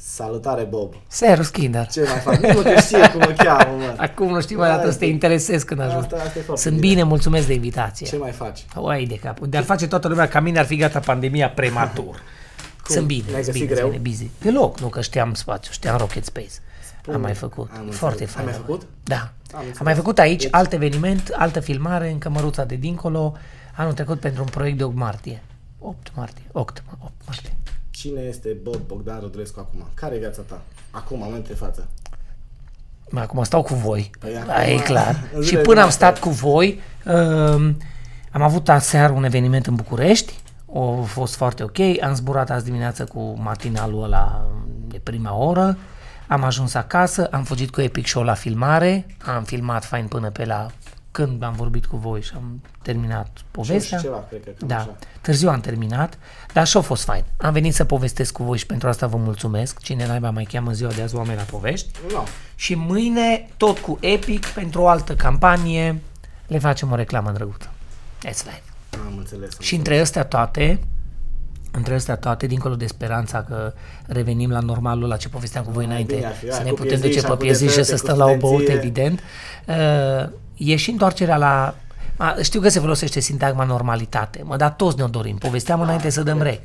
Salutare, Bob. Servus, Kinder. Ce mai fac? Nu mă știe cum mă cheamă, mă. Acum nu știu mai dată să te interesez când ajung. Asta, asta e foarte Sunt bine, mulțumesc de invitație. Ce mai faci? Uai de cap. De-ar face toată lumea ca mine ar fi gata pandemia prematur. Sunt bine, N-ai sunt găsit bine, greu? sunt bine, busy. Deloc, nu că știam spațiu, știam Rocket Space. Am mai făcut. Am Foarte înțeles. Ai fain. mai făcut? Da. înțeles. Am mai făcut aici Deci- alt eveniment, altă filmare în cămăruța de dincolo, anul trecut pentru un proiect de 8 martie. 8 martie, 8, 8 martie. Cine este Bob Bogdan Rodulescu acum? Care e viața ta? Acum, momentul de față. Mai Acum stau cu voi, Păi da, acum- e clar. în Și zilele până am noastre. stat cu voi, um, am avut aseară un eveniment în București, a fost foarte ok, am zburat azi dimineață cu matinalul ăla de prima oră, am ajuns acasă, am fugit cu Epic Show la filmare, am filmat fain până pe la când am vorbit cu voi și am terminat povestea. și ceva, cred că, cam Da, așa. târziu am terminat, dar și-a fost fain. Am venit să povestesc cu voi și pentru asta vă mulțumesc. Cine naiba mai cheamă în ziua de azi oameni la povești. Nu. Și mâine, tot cu Epic, pentru o altă campanie, le facem o reclamă drăguță. That's life. Am înțeles. Și între astea toate, între astea toate, dincolo de speranța că revenim la normalul la ce povesteam cu voi Mai înainte, bine ar fi, să hai, ne cu putem piezi duce și pe cu piezi și defete, să cu stăm la o băută, studenție. evident, uh, e și întoarcerea la... A, știu că se folosește sintagma normalitate, mă, dar toți ne-o dorim. Povesteam înainte să dăm rec.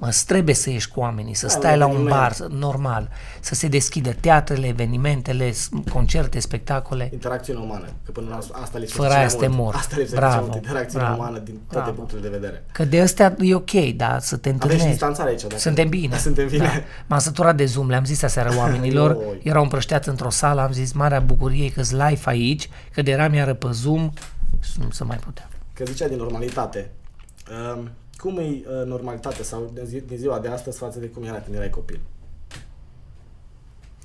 Mă, trebuie să ieși cu oamenii, să Da, stai un la un eveniment. bar, să- normal, să se deschidă teatrele, evenimentele, s- concerte, spectacole. Interacțiune umană. Că până la asta lipsește Fără cel aia mai să te mult. mor. Asta lipsește Bravo, cel mult. Interacțiune bravo, umană din toate bravo. punctele de vedere. Că de astea e ok, dar să te Avem și întâlnești. distanțare aici. Dacă... Suntem bine. Da, suntem bine. Da. M-am săturat de Zoom, le-am zis aseară oamenilor, Ioi. erau împrășteați într-o sală, am zis marea bucurie că live aici, că de eram iară pe Zoom, și nu se mai putea. Că zicea din normalitate. Um, cum e uh, normalitatea sau din, zi, din ziua de astăzi față de cum era când erai copil?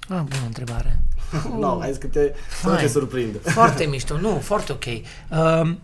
Ah, bună întrebare. Nu, no, ai zis că te, să nu te Fain. surprind. Foarte mișto, nu, foarte ok. Um,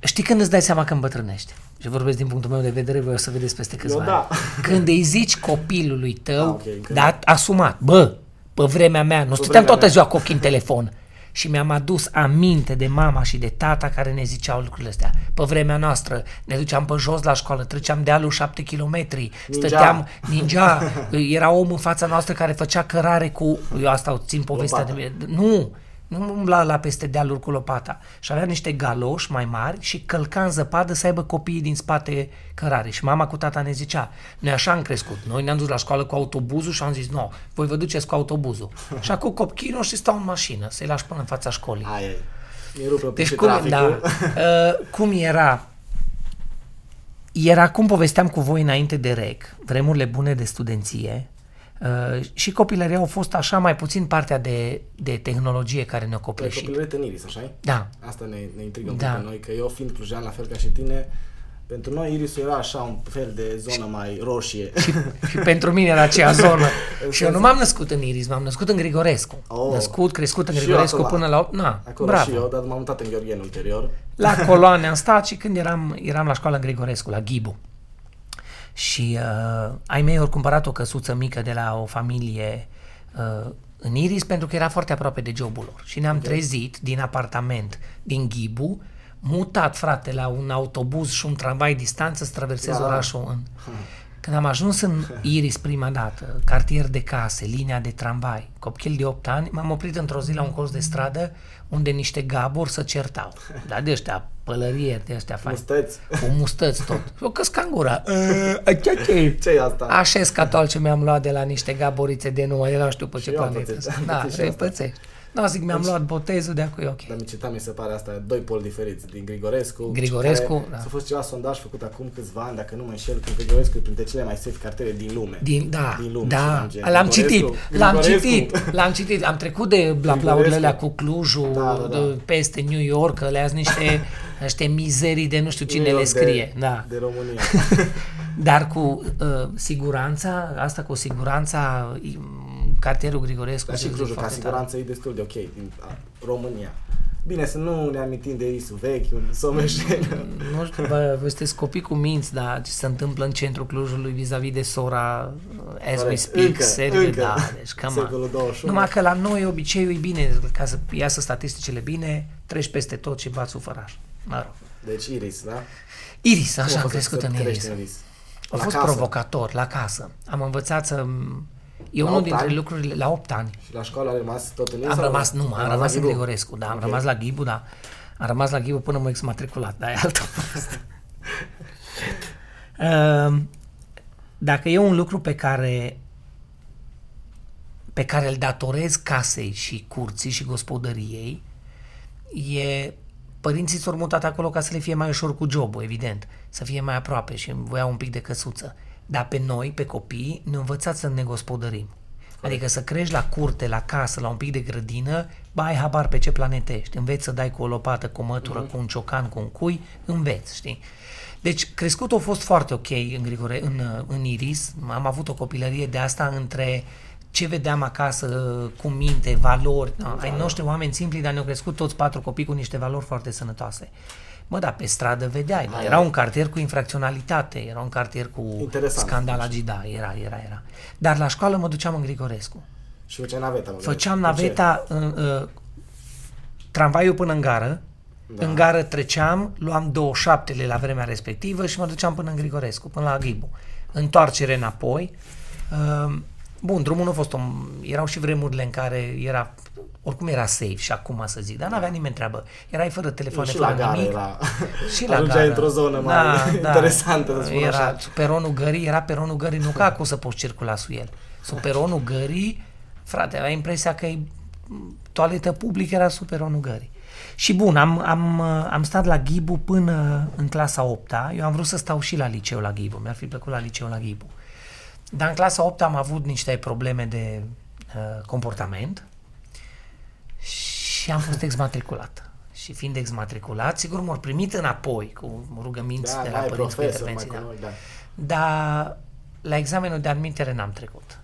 știi când îți dai seama că îmbătrânești? Și vorbesc din punctul meu de vedere, voi o să vedeți peste câțiva Eu da. ani. Când îi zici copilului tău, Ah, ok, când- dar asumat, bă, pe vremea mea, nu stăteam vremea toată mea. ziua cu ochii în telefon. Și mi-am adus aminte de mama și de tata care ne ziceau lucrurile astea. Pe vremea noastră ne duceam pe jos la școală, treceam dealul șapte kilometri, Ninja. stăteam ninja, era om în fața noastră care făcea cărare cu, eu asta o țin povestea Lopata. de mine, nu, nu umbla la peste dealuri cu lopata. Și avea niște galoși mai mari și călca în zăpadă să aibă copiii din spate cărare. Și mama cu tata ne zicea, noi așa am crescut. Noi ne-am dus la școală cu autobuzul și am zis, nu, voi vă duceți cu autobuzul. și acum copiii noștri stau în mașină, să-i lași până în fața școlii. Aia e. Mi rupe Deci și cum, traficul. da, uh, cum era? Era cum povesteam cu voi înainte de rec, vremurile bune de studenție uh, și copilăria au fost așa mai puțin partea de, de tehnologie care ne-a Păi copleșit. copilărie teniris, așa Da, Asta ne, ne intrigă un Da. pic pe noi, că eu fiind clujean, la fel ca și tine, pentru noi irisul era așa un fel de zonă mai roșie. și pentru mine era aceea zonă. În și eu nu sens- m-am născut în Iris, m-am născut în Grigorescu. Oh. Născut, crescut în Și eu Grigorescu acolo. până la 8. Na, Acolo bravo. și eu, dar m-am mutat în Gheorghen ulterior. La coloane am stat și când eram, eram la școală în Grigorescu, la Ghibu. Și uh, ai mei au cumpărat o căsuță mică de la o familie uh, în Iris pentru că era foarte aproape de jobul lor. Și ne-am okay. trezit din apartament din Ghibu, mutat, frate, la un autobuz și un tramvai distanță să traversez Da. orașul în... Când am ajuns în Iris prima dată, cartier de case, linia de tramvai, copil de 8 ani, m-am oprit într-o zi la un colț de stradă unde niște gaburi se certau. Da, de ăștia, pălărieri de ăștia faci. Mustăți. Cu mustăți tot. Eu căsca în gura. "Uh, ce ce?" ce e asta? Așa e scatol ce mi-am luat de la niște gaborițe de numai, el nu știu pe ce eu am planetă. pățit, sunt. am Da, pățit și asta. repățești. Nu, zic, mi-am luat botezul de acolo, e ok. Dar mi citam, mi se pare asta, doi poli diferiți, din Grigorescu. Grigorescu, care da. S-a fost ceva sondaj făcut acum câțiva ani, dacă nu mă înșel, că Grigorescu e printre cele mai safe cartiere din lume. Din, da, din lume. și da, eram gen, l-am Grigorescu- citit, l-am Grigorescu. citit, l-am citit. Am trecut de blablaurile alea cu Clujul, Da, da, da. de peste New York, alea sunt niște, niște mizerii de nu știu cine New le York scrie. De, da. de România. Dar cu uh, siguranța, asta cu siguranța, um, cartierul Grigorescu. Dar și zic, Clujul, ca foarte tare. siguranță, e destul de ok din a, România. Bine, să nu ne amintim de Irisul vechi, un Someșel. Nu știu, bă, voi sunteți copii cu minți, dar ce se întâmplă în centrul Clujului vis-a-vis de sora uh, as we Corect. speak, Încă, seriu, încă. da, deci cam Secolul 21. Numai că la noi obiceiul e bine, ca să iasă statisticile bine, treci peste tot și bați sufăraș. Mă rog. Deci Iris, da? Iris, Cum a așa am fost crescut să în crești Iris. în Iris. A La fost casă. provocator la casă. Am învățat să... E La unul opt dintre ani? lucrurile... La 8 ani. Și la școală ai rămas tot în Am sau- rămas, nu, am rămas în Ghibu? Grigorescu, da, am Ok. rămas la Ghibu, da. Am rămas la Ghibu până m-am exmatriculat, dar e altă poveste. Ehm, Dacă e un lucru pe care pe care îl datorez casei și curții și gospodăriei, e părinții s-au mutat acolo ca să le fie mai ușor cu jobul, evident, să fie mai aproape și îmi voiau un pic de căsuță. Dar pe noi, pe copii, ne învățați să ne gospodărim. Adică să crești la curte, la casă, la un pic de grădină, bă, ai habar pe ce planetă ești. Înveți să dai cu o lopată, cu o mătură, cu un ciocan, cu un cui, înveți, știi? Deci crescutul a fost foarte ok în, Grigore, în, în Iris. Am avut o copilărie de asta între ce vedeam acasă cu minte, valori. Da, ai noștri oameni simpli, dar ne-au crescut toți patru copii cu niște valori foarte sănătoase. Mă, da, pe stradă vedeai. Da, Aia era e. un cartier cu infracționalitate, era un cartier cu Interesant. scandalagi, da, era, era, era. Dar la școală mă duceam în Grigorescu. Și făceai naveta. mă Făceam gândesc. Cu ce? naveta, uh, uh, tramvaiul până în gară, Da. da. în gară treceam, luam două șaptele la vremea respectivă și mă duceam până în Grigorescu, până la Ghibu. Întoarcere înapoi. Uh, bun, drumul nu a fost o... Erau și vremurile în care era... Oricum era safe și acum să zic, dar n-avea nimeni treabă. Erai fără telefoane, și fără la gară nimic. era. Și la Ajungeai gară. într-o zonă mai interesantă, să spun era așa. sub peronul gării, era peronul gării, nu ca acum să poți circula sub el. Sub peronul gării, frate, avea impresia că e toaletă publică era sub peronul gării. Și bun, am, am, am stat la Ghibu până în clasa 8 -a. Eu am vrut să stau și la liceu la Ghibu, mi-ar fi plăcut la liceu la Ghibu. Dar în clasa 8 am avut niște probleme de uh, comportament și am fost exmatriculat. Și fiind exmatriculat, sigur m-au primit înapoi cu rugăminți Da, de da, la ai părinți cu profesor, mai intervenții. Da. cu noi, da. Dar la examenul de admitere n-am trecut.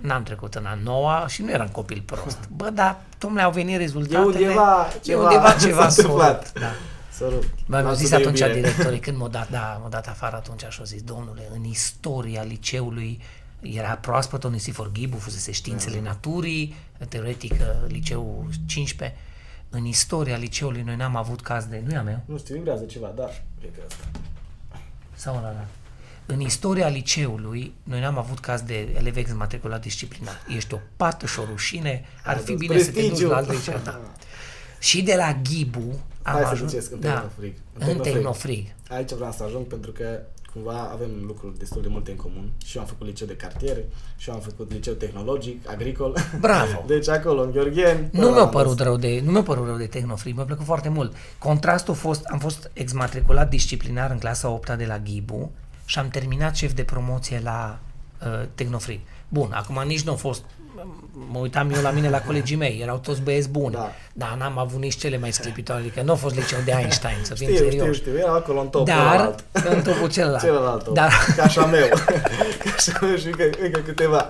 N-am trecut în a noua și nu eram copil prost. Bă, dar, domnule, au venit rezultatele. undeva e ceva undeva s-a ceva întâmplat. sorat. Da. Să rup. Bă, mi-au Lasul zis de atunci iubire. directorii, când m-au dat, da, m-au dat afară atunci și au zis, domnule, în istoria liceului era proaspăt Onisifor Ghibu, fusese științele naturii, teoretic uh, liceu 15. În istoria liceului noi n-am avut caz de... Nu e a meu? Nu știu, vibrează ceva, da. Cred că asta. Sau la la. În istoria liceului, noi n-am avut caz de elev exmatriculat disciplinar. Ești o pată și o rușine, ar fi dus bine să te duci prestigiu. la alt liceu. Da. Și de la Ghibu am Hai să ajuns... ducesc în da, Tehnofrig. În În Tehnofrig. Tehnofrig. Aici vreau să ajung pentru că cumva avem lucruri destul de multe în comun. Și eu am făcut liceu de cartier, și eu am făcut liceu tehnologic, agricol. Bravo. Deci acolo, în Gheorgheni. Nu până mi-a la părut dus. rău de, nu mi-a părut rău de Tehnofrig, mi-a plăcut foarte mult. Contrastul a fost, am fost exmatriculat disciplinar în clasa 8 de la Ghibu și am terminat șef de promoție la uh, Tehnofrig. Bun, acum nici nu a fost mă uitam eu la mine la colegii mei, erau toți băieți buni, Da. dar n-am avut nici cele mai sclipitoare, adică nu a fost liceu de Einstein, să fim Știu, știu, serioși. știu, era acolo în top. Dar, în topul celălalt. Celălalt top. Dar, Ca așa meu. Ca așa meu și încă, încă câteva.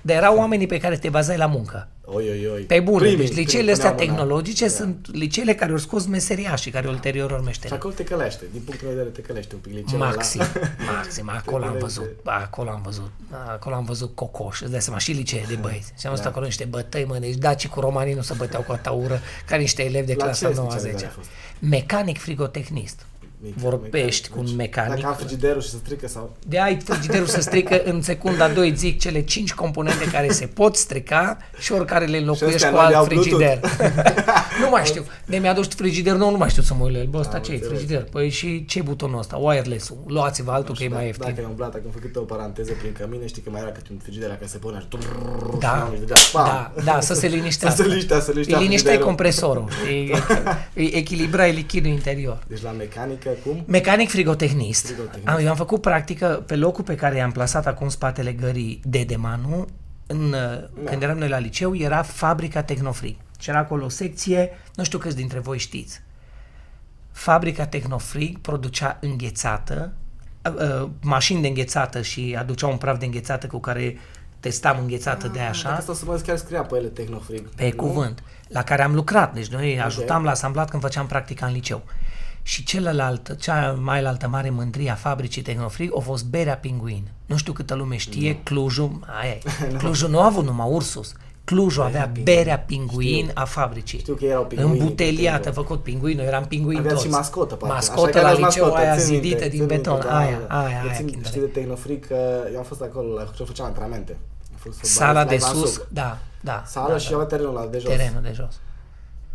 dar erau oamenii pe care te bazai la muncă. Oi, oi, oi. Pe bune, Primii, deci primii liceele astea puneau mâna. tehnologice Da. sunt liceele care au scos meseriașii, care ulterior au Și meșteri. acolo te călește, din punctul meu de vedere te călește un pic liceul Maxim, ăla. maxim, acolo am văzut, acolo am văzut, acolo am văzut cocoș, îți dai seama, și licee de băieți. Și am văzut Da. acolo niște bătăi, mă, deci dacii cu romanii nu se băteau cu atâta ură ca niște elevi de La clasa ce 9 specializare 10 ai fost? Mecanic frigotehnist. Mic, Vorbești mecanic, cu un deci, mecanic. Dacă am frigiderul și se strică sau... De ai frigiderul să strică în secunda 2 zic cele 5 componente care se pot strica și oricare le înlocuiești ăstea cu nu le alt au frigider. nu mai știu. De mi-a frigider nou, nu mai știu să mă uit la el. Bă, ăsta Am ce e înțeles. frigider? Păi și ce butonul ăsta? Wireless-ul. Luați-vă altul că e mai Dacă ieftin. ai umblat, dacă am făcut o paranteză prin cămine, știi că mai era câte un frigider care se pune și Da, și dădea, da, da, să se liniștească. Să se liniștea, să liniștea Îi linișteai frigiderul. compresorul, știi? Îi echilibrai lichidul interior. Deci la mecanică, cum? Mecanic frigotehnist. Frigotehnist. Am, eu am făcut practică pe locul pe care i-am plasat acum în spatele gării Dedemanu, în, da. când eram noi la liceu, era fabrica Tehnofrig. Și era acolo o secție, nu știu câți dintre voi știți. Fabrica Tehnofrig producea înghețată, uh, uh, mașini de înghețată și aducea un praf de înghețată cu care testam înghețată de așa. Asta o să mă chiar scria pe ele Tehnofrig. Pe nu? cuvânt, la care am lucrat. Deci noi ajutam la asamblat când făceam practica în liceu. Și celălalt, cea mai altă mare mândrie a fabricii Tehnofrig a fost berea Pinguin. Nu știu câtă lume știe, Clujul, aia e. Clujul nu a avut numai Ursus. Clujul Berea avea Pinguin. berea pinguin Știu. a fabricii. Știu că erau pinguini Îmbuteliată, pe făcut pinguin, noi eram pinguini Aveați toți. și mascotă, parcă. Mascotă Așa că la aveați liceu, mascotă, aia țin minte, zidită din țin beton. minte, da, aia, da. aia, Eu aia, țin, Kinder. știi de Tehnofric, că eu am fost acolo, la ce făceam antrenamente. Am fost Sala la de Ivan sus, Suc. da, da. Sală da, și da. avea terenul la de jos. Terenul de jos.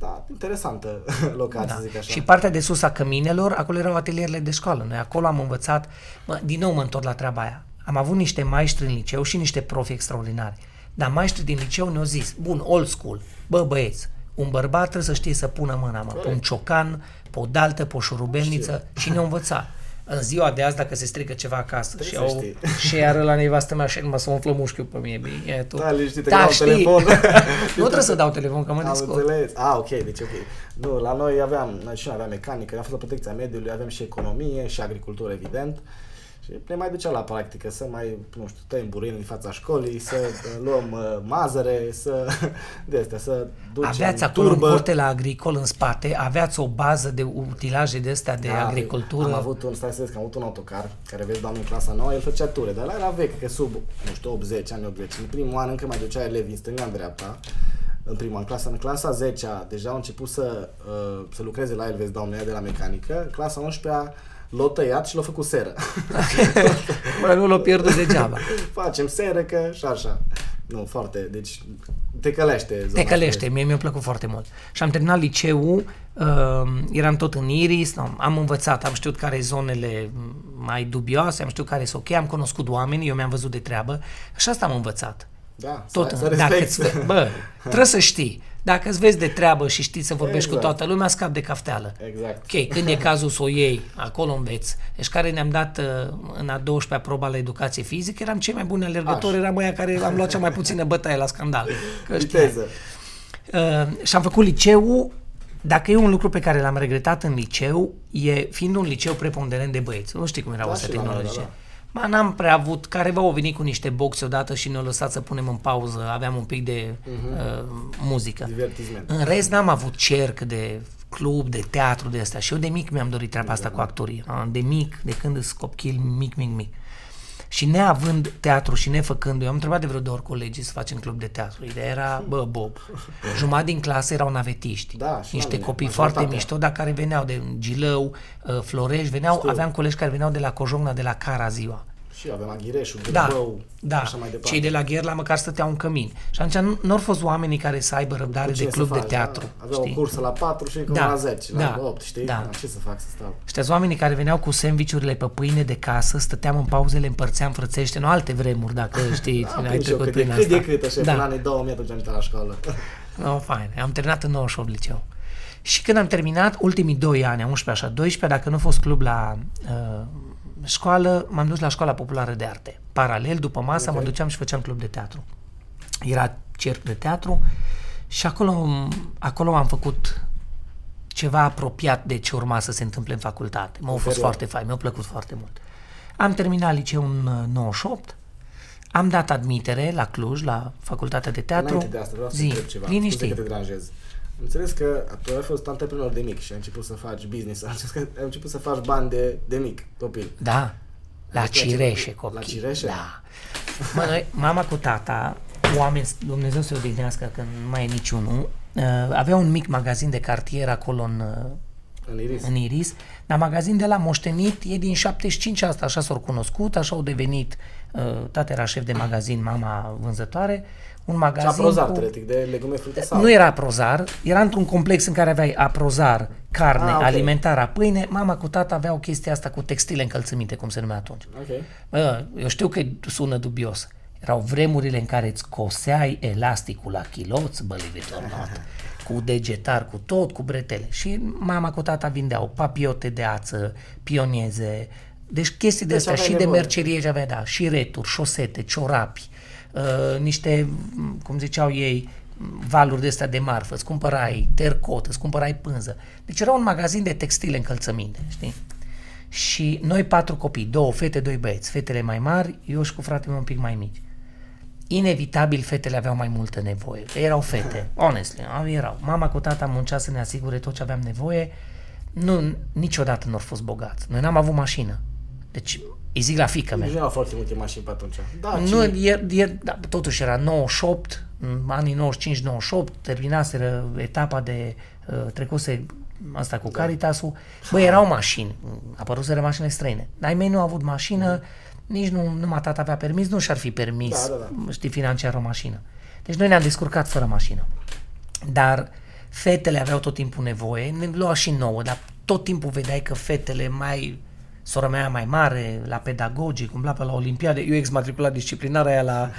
Da, interesantă locație, Da. să zic așa. Și partea de sus a căminelor, acolo erau atelierele de școală. Noi acolo am învățat, mă, din nou mă întorc la treaba aia. Am avut niște maestri în liceu și niște profi extraordinari. Dar maestrii din liceu ne-au zis, bun, old school, bă băieți, un bărbat trebuie să știe să pună mâna, mă, pe un ciocan, pe o daltă, pe o șurubelniță și ne-au învățat. În ziua de azi, dacă se strică ceva acasă și, să au, știi. și iară la nevastă mea și numai să mă umflă mușchiul pe mine, bine, tu. Da, liniștit, da, că dau știi. telefon. nu trebuie să dau telefon, că mă Am descurc. înțeles. Ah, ok, deci ok. Nu, la noi aveam, noi și noi aveam mecanică, am fost la protecția mediului, aveam și economie și agricultură, evident. Și ne mai ducea la practică, să mai, nu știu, tăiem buruieni în fața școlii, să uh, luăm uh, mazăre, să, de astea, să ducem Aveați acolo turbă. în curte la agricol în spate, aveați o bază de utilaje de astea de Da, agricultură. Am avut un, stai să vezi că am avut un autocar care vezi doamne în clasa nouă, el făcea ture, dar ăla era vechi, că sub, nu știu, 80, ani 80. În primul an încă mai ducea elevi în stânga, în dreapta, în prima în clasa, în clasa 10 -a, deja au început să, uh, să lucreze la el, vezi, doamne, ea de la mecanică, clasa 11 l-a tăiat și l-a făcut seră. Bă, nu l-o pierdut degeaba. Facem seră că și așa. Nu, foarte, deci te călește zona Te călește, asta. mie mi-a plăcut foarte mult. Și am terminat liceul, uh, eram tot în Iris, no, am învățat, am știut care zonele mai dubioase, am știut care sunt ok, am cunoscut oameni, eu mi-am văzut de treabă și asta am învățat. Da, Tot, să, în- să dacă respecti. îți, bă, trebuie să știi. Dacă îți vezi de treabă și știi să vorbești Exact. cu toată lumea, scap de cafteală. Exact. Ok, când e cazul să o iei, acolo înveți. Deci care ne-am dat uh, în a 12-a proba la educație fizică, eram cei mai buni alergători, Aș. eram ăia care am luat cea mai puțină bătaie la scandal. Că știai. Viteză. Uh, și am făcut liceu, dacă e un lucru pe care l-am regretat în liceu, e fiind un liceu preponderent de băieți. Nu știi cum erau Da, astea și la noi, tehnologice. da, Ma, n-am prea avut, careva au venit cu niște boxe odată și ne-au lăsat să punem în pauză, aveam un pic de uh, muzică. Divertisment. În rest n-am avut cerc de club, de teatru, de astea. Și eu de mic mi-am dorit treaba asta cu actorie. A, De mic, de când îs copil mic, mic, mic. Și neavând teatru și nefăcându-i, am întrebat de vreo două ori colegii să facem club de teatru. Ideea era, bă, Bob, jumătate din clasă erau navetiști. Da, și la niște mine, copii majoritatea. foarte mișto, dar care veneau de Gilău, uh, Florești, veneau, Știu. aveam colegi care veneau de la Cojocna, de la Cara ziua. Și avem Aghireșul, Da, Gârbău, da. așa mai departe. Cei de la Gherla măcar stăteau în cămin. Și atunci nu au fost oamenii care să aibă răbdare Cu de cine să club de faci, teatru. Da? Avea știi? o cursă la 4 și încă Da, la 10, da, la 8, știi? da. Da. Ce să fac să stau? Știți, oamenii care veneau cu sandvișurile pe pâine de casă, stăteam în pauze, le împărțeam frățește, nu alte vremuri, dacă știți, Am ai prins eu trecut cât, prin de, cât de asta. cât, așa, da. până anii 2000 atunci am intrat la școală. No, fain. Am terminat în 98 liceu. Și când am terminat, ultimii 2 ani, 11 așa, 12, dacă nu a fost club la uh, școală, m-am dus la școala populară de arte. Paralel, după masă, Ok. mă duceam și făceam club de teatru. Era cerc de teatru și acolo, acolo am făcut ceva apropiat de ce urma să se întâmple în facultate. M-a fost Inferior. foarte fain, mi-a plăcut foarte mult. Am terminat liceul în uh, 98, am dat admitere la Cluj, la facultatea de teatru. Înainte de asta vreau să Zi, întreb ceva. liniștit. Scuze că te deranjez. Am înțeles că tu ai fost antreprenor de mic și ai început să faci business. Am înțeles că ai început să faci bani de, de mic, copil. Da, la Deci la cireșe, cine? copii. La cireșe? Da. Mă, noi, mama cu tata, oameni, Dumnezeu să-i odihnească că nu mai e niciunul, uh, avea un mic magazin de cartier acolo în, uh, În Iris. în Iris, dar magazin de la moștenit e din 75 asta, așa s-au cunoscut, așa au devenit, uh, tata era șef de magazin, mama vânzătoare, un Și magazin aprozar, cu... teoretic, de legume, fructe sau... Nu era aprozar, era într-un complex în care aveai aprozar, carne, Ah, ok. alimentarea, pâine, mama cu tata aveau chestia asta cu textile încălțăminte, cum se numea atunci. Ok. Bă, eu știu că sună dubios. Erau vremurile în care îți coseai elasticul la chiloț, believe it or not, cu degetar, cu tot, cu bretele. Și mama cu tata vindeau papiote de ață, pionieze, deci chestii de Deci astea aveai și de nevoie. mercerie ce avea, da, și returi, șosete, ciorapi, uh, niște, m, cum ziceau ei, m, valuri de astea de marfă, îți cumpărai tercot, îți cumpărai pânză. Deci era un magazin de textile încălțăminte, știi? Și noi patru copii, două fete, doi băieți, fetele mai mari, eu și cu fratele meu un pic mai mici. Inevitabil fetele aveau mai multă nevoie, că erau fete, honestly, au- erau. Mama cu tata muncea să ne asigure tot ce aveam nevoie, nu, niciodată nu au fost bogați. Noi n-am avut mașină. Deci îi zic la fică mea. Nici nu erau foarte multe mașini pe atunci. Da, Nu, cine- e, e, da, totuși era 98, în anii 95-98, terminaseră etapa de, uh, trecuse asta cu Caritasul. Bă, erau mașini, apăruseră mașini străine. Dar ai mei nu au avut mașină, nici nu, numai tata avea permis, nu și-ar fi permis, Da, da, da. știi, financiar o mașină. Deci noi ne-am descurcat fără mașină. Dar fetele aveau tot timpul nevoie, ne lua și nouă, dar tot timpul vedeai că fetele mai sora mea mai mare, la pedagogic, umbla pe la olimpiade, eu exmatriculat disciplinarea aia la,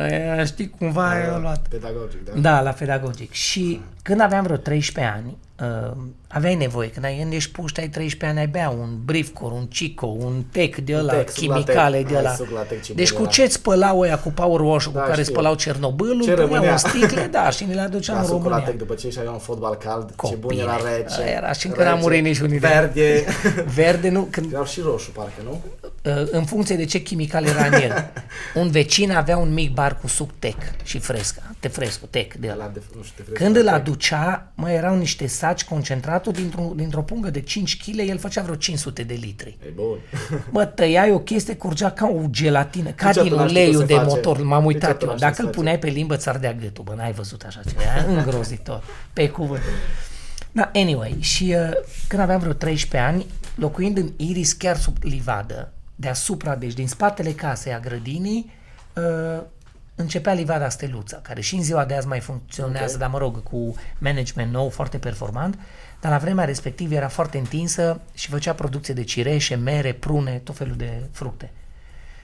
aia, știi, cumva Da, aia da, a luat. Pedagogic, da. Da, la pedagogic. Și când aveam vreo 13 ani, uh, aveai nevoie, când ai, când ești puști, ai 13 ani, ai bea un briefcore, un cico, un tec de ăla, tec, suc la chimicale tec. de Ai ăla. suc la tec, ce Deci bun cu era. ce spălau ăia cu power wash Da, cu care știu. spălau Cernobâlul, Ce puneau rămânea. în sticle, da, și ne le aduceam La în România. Socolatec, după ce și avea un fotbal cald, ce bun Copile. era rece. Era și încă n-am murit niciunii de- Verde. Verde, nu, când, Erau și roșu, parcă, nu? uh, în funcție de ce chimical era în el. Un vecin avea un mic bar cu suc tec și fresca, te fresco, tec de ăla. La de, nu știu, te Când îl la aducea, mai erau niște saci concentratul dintr-o, dintr-o pungă de 5 kg, el făcea vreo 500 de litri. E bun. Mă, tăiai o chestie, curgea ca o gelatină, ca din Niciodată n-am știut uleiul să de face. motor. M-am uitat Niciodată eu. n-am Dacă știut îl să puneai pe limbă, ți ardea gâtul. Bă, n-ai văzut așa ceva. Era îngrozitor. Pe cuvânt. Da, anyway, și uh, când aveam vreo 13 ani, locuind în Iris, chiar sub livadă, deasupra, deci din spatele casei a grădinii, uh, începea livada Steluța, care și în ziua de azi mai funcționează, okay. dar mă rog, cu management nou, foarte performant, dar la vremea respectivă era foarte întinsă și făcea producție de cireșe, mere, prune, tot felul de fructe.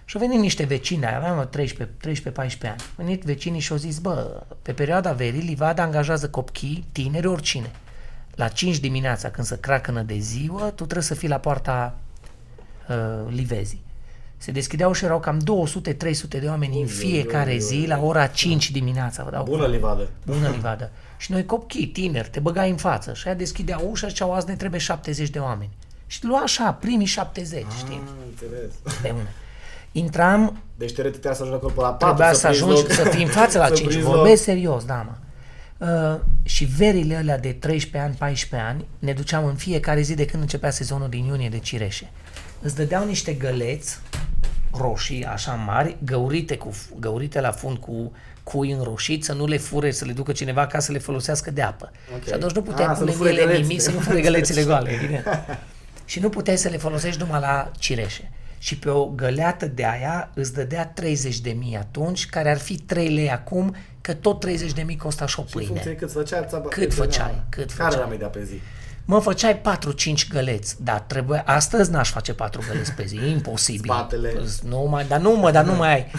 Și au venit niște vecini, aveam 13, 13-14 ani. Au venit vecinii și au zis, bă, pe perioada verii, Livada angajează copii, tineri, oricine. La 5 dimineața, când se cracănă de ziua, tu trebuie să fii la poarta uh, livezii. Se deschideau și erau cam 200-300 de oameni în fiecare zi, la ora 5 dimineața. Vă dau Bună livadă. Bună livadă. Și noi copii, tineri, te băgai în față și aia deschidea ușa și ziceau, azi ne trebuie 70 de oameni. Și lua așa, primii 70, știi? Ah, înțeles. De una. Intram, Deci teoretic trebuia să ajungi acolo pe la 4, trebuia să prinzi ajungi, loc. să fii în față la Să 5. prinzi Vorbesc loc. serios, da, mă. Uh, și verile alea de 13 ani, 14 ani, ne duceam în fiecare zi de când începea sezonul din iunie de cireșe. Îți dădeau niște găleți roșii, așa mari, găurite, cu, găurite la fund cu cui înroșit, să nu le fure, să le ducă cineva ca să le folosească de apă. Ok. Și atunci nu puteai Ah, să nu pune fure în ele gălețile. nimic, să nu fure gălețile goale, evident. și nu puteai să le folosești numai la cireșe. Și pe o găleată de aia îți dădea 30 de mii atunci, care ar fi 3 lei acum, că tot 30 de mii costa și o Și în funcție pâine. cât făceai, ți-a Cât făceai, cât Care făceai. era media pe zi? Mă, făceai 4-5 găleți, dar trebuie, astăzi n-aș face 4 găleți pe zi, imposibil. Spatele. Nu mai, dar nu mă, dar nu mai ai.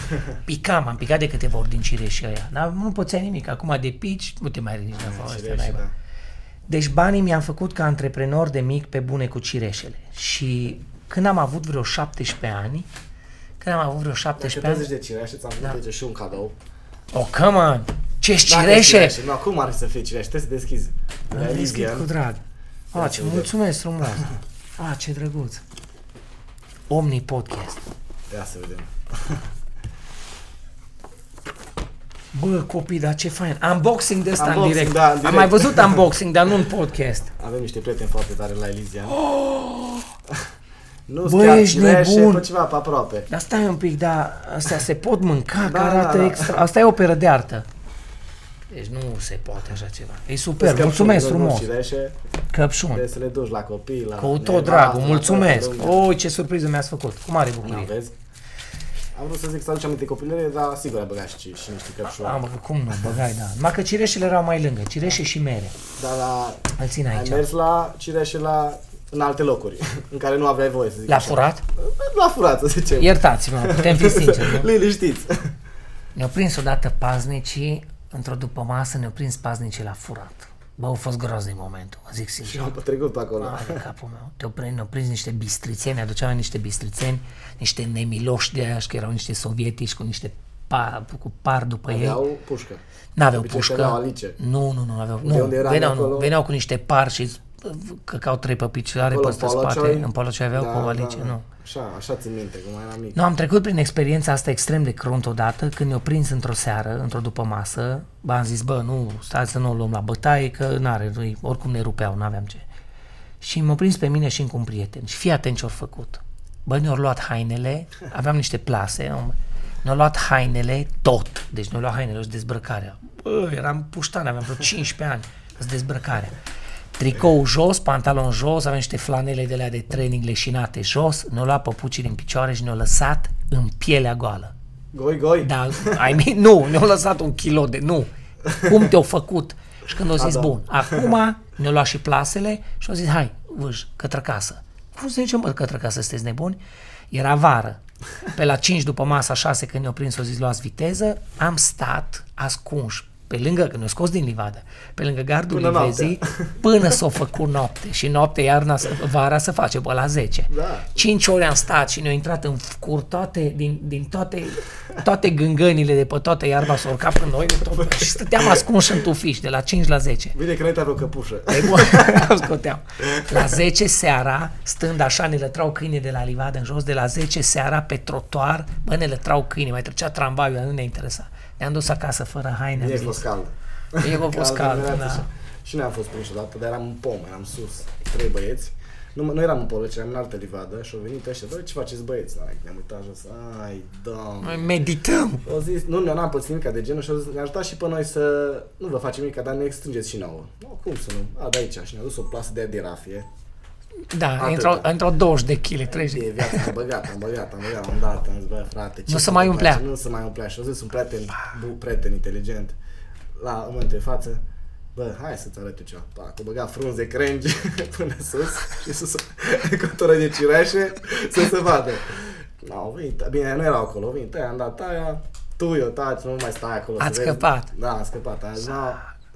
Picam, am picat de câteva ori din cireșii ăia. Dar nu poți nimic, acum de pici, nu te mai ridici de acolo, astea Cireșe, naiba. da. Deci banii mi-am făcut ca antreprenor de mic pe bune cu cireșele. Și când am avut vreo 17 ani, când am avut vreo Dacă 17 te ani, zici de cireșe, ți-am Da. făcut da. și un cadou. oh, come on, ce Dacă cireșe! Nu, acum ar să fie cireșe, trebuie să deschizi. Am La deschis Livian. cu drag. Ia Ah, să ce vedem. mulțumesc frumos. Ah, ce drăguț. Omni Podcast. Ia să vedem. Bă, copii, dar ce fain. Unboxing de ăsta în Unboxing, direct. da, în Am direct. mai văzut unboxing, dar nu în podcast. Avem niște prieteni foarte tare la Elysian. nu Bă, sunt chiar ești cireșe, nebun. pe ceva pe aproape. Dar stai un pic, dar astea se pot mânca, Da, că arată da, da. extra. Asta e operă de artă. Deci nu se poate așa ceva. E super, Căpșuni, mulțumesc nu, nu frumos. Cireșe, Căpșuni. trebuie să le duci la copii, la Cu tot nevastă, dragul, la mulțumesc. toată lumea. Oi, ce surpriză mi-ați făcut. Cu mare Nu, bucurie. vezi? Am vrut să zic să aducem aminte copilărie, dar sigur ai băgat și, și niște căpșuni. Am, cum nu, băgai, da. Numai că cireșele erau mai lângă, cireșe și mere. Dar la, Îl țin ai aici. mers la cireșe la, în alte locuri, în care nu aveai voie să zic La așa. furat? La furat, să zicem. Iertați-mă, putem fi sinceri, nu? Liniștiți. Ne-au prins odată paznicii, într-o după masă ne-au prins paznicii la furat. Bă, a fost groaznic momentul, vă zic Și sincer. am trecut pe acolo. Hai de capul meu. Te-au prins, ne-au prins niște bistrițeni, aduceau niște bistrițeni, niște nemiloși de aia, că erau niște sovietici cu niște pa, cu par după ei. Aveau pușcă. N-aveau De obicei pușcă. aveau alice. Nu, nu, nu aveau. De Nu, unde eram veneau, acolo? nu, veneau cu niște par și căcau trei pe picioare Acolo, peste în spate. Polocioi? În Polocioi aveau Da, cu o alice, da, nu. Așa, așa țin minte, cum era mic. Nu, am trecut prin experiența asta extrem de crunt odată, când ne-au prins într-o seară, într-o după masă. Bă, am zis, bă, nu, stați să nu o luăm la bătaie, că n-are, nu oricum ne rupeau, n-aveam ce. Și m-au prins pe mine și încă un prieten. Și fii atent ce-au făcut. Bă, ne-au luat hainele, aveam niște plase, am- ne-au luat hainele tot. Deci ne-au luat hainele și dezbrăcarea. Bă, eram puștan, aveam vreo 15 ani, îți dezbrăcarea. Tricou jos, pantalon jos, aveam niște flanele de la de training leșinate jos, ne-au luat păpucii din picioare și ne-au lăsat în pielea goală. Goi, goi. Da, I mean, nu, ne-au lăsat un kilo de, nu. Cum te-au făcut? Și când au zis, da. bun, acum ne-au luat și plasele și au zis, hai, vâj, către casă. Cum să zicem, bă, către casă, sunteți nebuni? Era vară. Pe la 5 după masa 6 când ne-au prins, au zis, luați viteză, am stat ascunși pe lângă, că ne-au scos din livadă, pe lângă gardul Până livezii, până s-au făcut noapte. Și noapte, iarna, vara se face pe la 10. Da. 5 ore am stat și ne-au intrat în cur toate, din, din toate, toate gângănile de pe toată iarba s-au urcat pe noi de tot, și stăteam ascunși în tufiș de la 5 la 10. Bine că n-ai o căpușă. E bun, o scoteam. La 10 seara, stând așa, ne lătrau câine de la livadă în jos, de la 10 seara pe trotuar, bă, ne lătrau câine, mai trecea tramvaiul, dar nu ne interesa. Ne-am dus acasă fără haine, am Mie a zis. fost cald. Mie a fost cald, era da. așa. Și noi am fost prinși odată, dar eram în pom, eram sus, trei băieți. Nu, noi eram în Polăci, eram în altă livadă și au venit ăștia, băi, ce faceți băieți? Da, ne-am uitat jos, ai, doamne. Noi medităm. Au zis, nu, ne n-am pățit nimic de genul și au zis, ne-a ajutat și pe noi să nu vă facem nimic, dar ne strângeți și nouă. Nu, cum să nu? A, de aici. Și ne-a dus o plasă de aia de rafie. Da, Atâta. într-o, într-o 20 de kg, 30 de E viața, am băgat, am băgat, am băgat, am dat, am zis, bă, frate, ce Nu se să mai te umplea. place? Nu se mai umplea. Și au zis un prieten, bu, prieten inteligent, la în momentul de față, bă, hai să-ți arăt eu ceva. Pac, o băga frunze de crengi până sus și sus cotoră de cireașe să se vadă. Nu, au venit, bine, nu erau acolo, au venit, aia, am dat aia, tu, eu, taci, nu mai stai acolo. Ați să vezi. scăpat. Da, am scăpat. Am zis, no,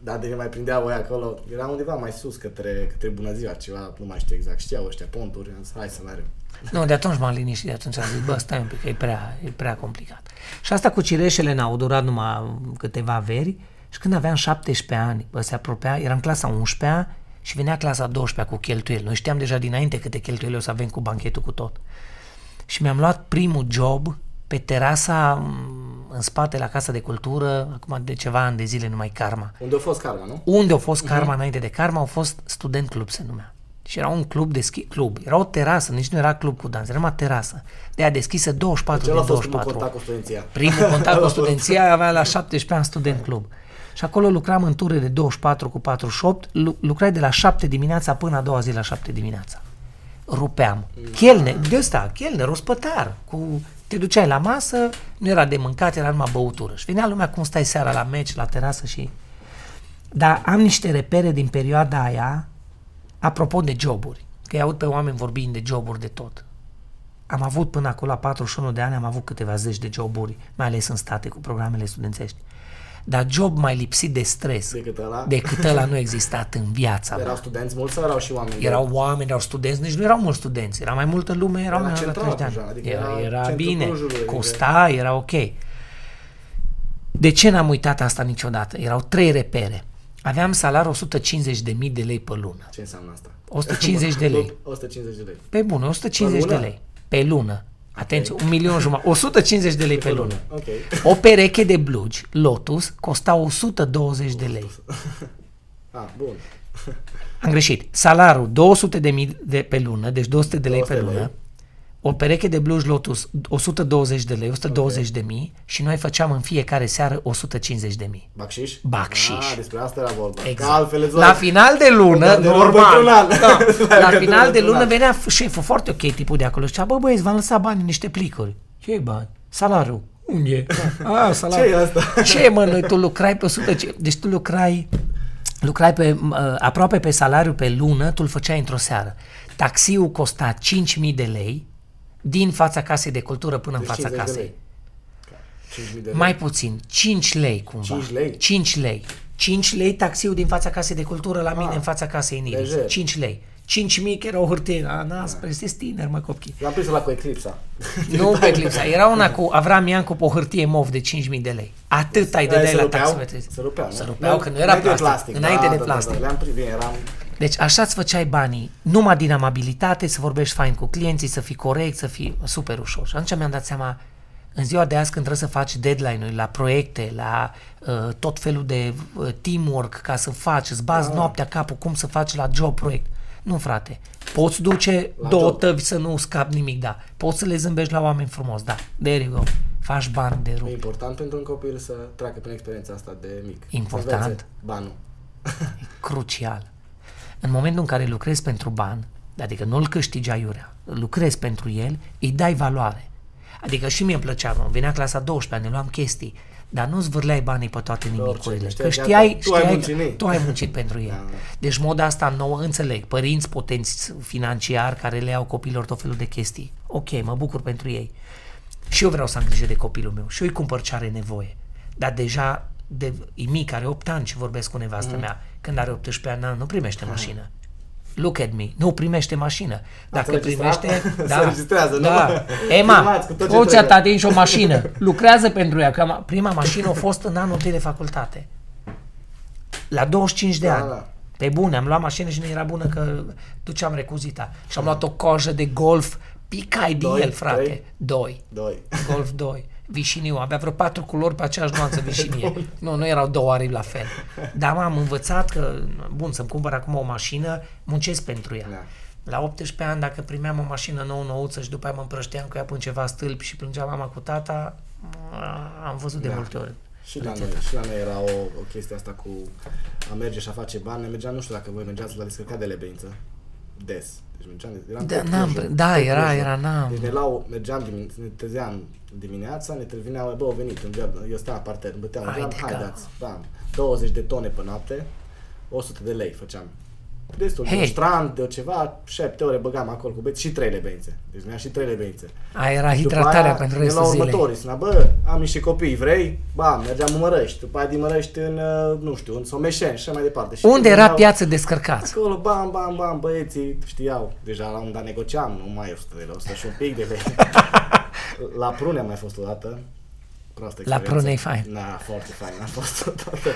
dar de ne mai prindeau ăia acolo, era undeva mai sus către, către bună ziua, ceva, nu mai știu exact, știau ăștia ponturi, am zis, hai să mergem. Nu, de atunci m-am liniștit, de atunci am zis, bă, stai un pic, că e prea, e prea complicat. Și asta cu cireșele n-au durat numai câteva veri și când aveam 17 ani, bă, se apropia, eram clasa 11 și venea clasa 12 cu cheltuieli. Noi știam deja dinainte câte cheltuieli o să avem cu banchetul cu tot. Și mi-am luat primul job pe terasa m, în spate la Casa de Cultură, acum de ceva ani de zile numai Karma. Unde a fost karma, nu? Unde a fost Karma înainte de Karma, au fost Student Club se numea. Și era un club deschis, club, era o terasă, nici nu era club cu dans, era numai terasă. De aia deschisă 24 Ce din a fost primul 24. contact cu studenția? Primul contact cu A fost. studenția avea la 17 ani student club. Și acolo lucram în ture de 24 cu 48, lu- lucrai de la 7 dimineața până a doua zi la 7 dimineața. Rupeam. Chelner, de ăsta, chelner, ospătar, cu te duceai la masă, nu era de mâncat, era numai băutură. Și venea lumea cum stai seara la meci, la terasă și... Dar am niște repere din perioada aia, apropo de joburi, că îi aud pe oameni vorbind de joburi de tot. Am avut până acolo, la 41 de ani, am avut câteva zeci de joburi, mai ales în state, cu programele studențești. Dar job mai lipsit de stres Decât ăla? decât ăla nu a existat în viața mea. Erau studenți mulți sau erau și oameni? Erau oameni, erau studenți, nici nu erau mulți studenți, era mai multă lume, erau Era mai la centrală 30 de deja, ani. adică Era, era era centrul bine, Clujului, adică- costa, era ok. De ce n-am uitat asta niciodată? Erau trei repere. Aveam salariu 150.000 de lei pe lună. Ce înseamnă asta? 150 de lei. 150 de lei. Pe bune, 150 Pe de lună? lei. Pe lună. Atenție, un milion jumătate. 150 de lei pe lună. Ok. O pereche de blugi, Lotus, costa 120 de lei. Ah, bun. Am greșit. Salariul 200 de mii de pe lună, deci 200 de lei 200 pe de lună. lei. O pereche de blugi Lotus 120 de lei, 120 de mii și noi făceam în fiecare seară 150 de mii. Bacșiș? Bacșiș. Ah, despre asta era vorba. Exact. Că altfel îți La luai- final de lună, Da, de normal, pentru un an. da, La la pentru final de un lună an. venea f- șeful foarte ok tipul de acolo și zicea, bă băieți, v-am lăsat bani în niște plicuri. Ce bani? Salariul. Unde e? A, salariul. Ce e asta? Ce mă, noi tu lucrai pe 100, ce- deci tu lucrai, lucrai pe, m, uh, aproape pe salariu pe lună, tu îl făceai într-o seară. Taxiul costa 5.000 de lei din fața casei de cultură până în Deci fața 50 de casei. lei. 5.000 de lei. Mai puțin, 5 lei cumva. 5 lei? 5 lei. 5 lei taxiul din fața casei de cultură la mine Ah, în fața casei în Iris. lejer. 5 lei. 5 mii că era o hârtie. A, na, spre sunteți tineri, mă copii. Eu am prins la cu Eclipsa. Nu pe Eclipsa. Era una cu Avram Iancu pe o hârtie mov de 5.000 de lei. Atât ai Aia dădeai se la rupeau? taximetri. Se rupeau, nu? Se rupeau, că nu era Înainte de plastic. Înainte da, de da, plastic. Da, da, le-am prins, bine, eram... Deci așa îți făceai banii, numai din amabilitate, să vorbești fain cu clienții, să fii corect, să fii super ușor. Și atunci mi-am dat seama, în ziua de azi când trebuie să faci deadline-uri la proiecte, la uh, tot felul de uh, teamwork ca să faci, îți bazi Da. noaptea capul cum să faci la job proiect. Nu, frate. Poți duce La două job. tăvi să nu scap nimic, da. Poți să le zâmbești la oameni frumos, da. There you go. Faci bani de E rup. important pentru un copil să treacă prin experiența asta de mic. Important. Să învețe banul. Crucial. În momentul în care lucrezi pentru bani, adică nu-l câștigi aiurea, lucrezi pentru el, îi dai valoare. Adică și mie îmi plăcea, mă, venea clasa 12, ne luam chestii, dar nu zvârleai banii pe toate nimicurile. Orice, Că știai, știai, tu ai știai muncit în ei. tu ai muncit pentru el. Da, da. Deci moda asta nouă, înțeleg, părinți potenți financiari care le iau copilor tot felul de chestii. Ok, mă bucur pentru ei. Și eu vreau să am grijă de copilul meu și eu îi cumpăr ce are nevoie. Dar deja de, e mic, are 8 ani și vorbesc cu nevastă mm. mea. Când are 18 ani, na, nu primește mașină. Look at me. Nu primește mașină. Dacă înregistrat? primește... Se da, înregistrează, nu? da. Ema, Filmați cu tot ce o ți trebuie. atingi o mașină. Lucrează pentru ea. Că ma- prima mașină a fost în anul 1 de facultate. La 25 de Da, ani. da. Pe bune, am luat mașină și nu era bună că duceam recuzita. Și am luat o cojă de golf, picai din Doi, el, frate. trei? Doi. Doi. Golf 2. Vișiniu. Avea vreo patru culori pe aceeași nuanță vișinie. nu, nu erau două aripi la fel. Dar m-am învățat că, bun, să-mi cumpăr acum o mașină, muncesc pentru ea. Da. La 18 ani, dacă primeam o mașină nouă nouță și după aia mă împrășteam cu ea până ceva stâlpi și plângea mama cu tata, a, am văzut de Da. multe ori. Și la, noi, și la noi era o, o chestie asta cu a merge și a face bani. Ne mergeam, nu știu dacă voi mergeați la descărcat de lebeință. Des. Deci mergeam, eram Da, tot n-am- Clujul, da, tot era- Clujul. era, n-am. Deci ne luau, mergeam, dimin- ne trezeam dimineața, ne trevineau, bă, au venit, în geam, eu stăteam în parter, îmi băteam, în Haide, geam, că- haideți, bam, 20 de tone pe noapte, 100 de lei făceam. Destul de Hei. un strand, de ceva, 7 ore băgam acolo cu beți și 3 lebeințe. Deci mi și 3 lebeințe. Aia era După hidratarea aia, pentru ne restul la zilei. următorii, spunea, bă, am niște copii, vrei? Ba, mergeam în Mărăști, după aia din Mărăști în, uh, nu știu, în Someșeni și așa mai departe. Și Unde când era veneau piață descărcați? Acolo, bam, bam, bam, băieții știau. Deja la un dat negociam, nu mai e 100 de lei, 100 și un pic de lei. la Prune am mai fost o dată. Proastă La experiență. Prune e fain. Da, foarte fain a fost odată.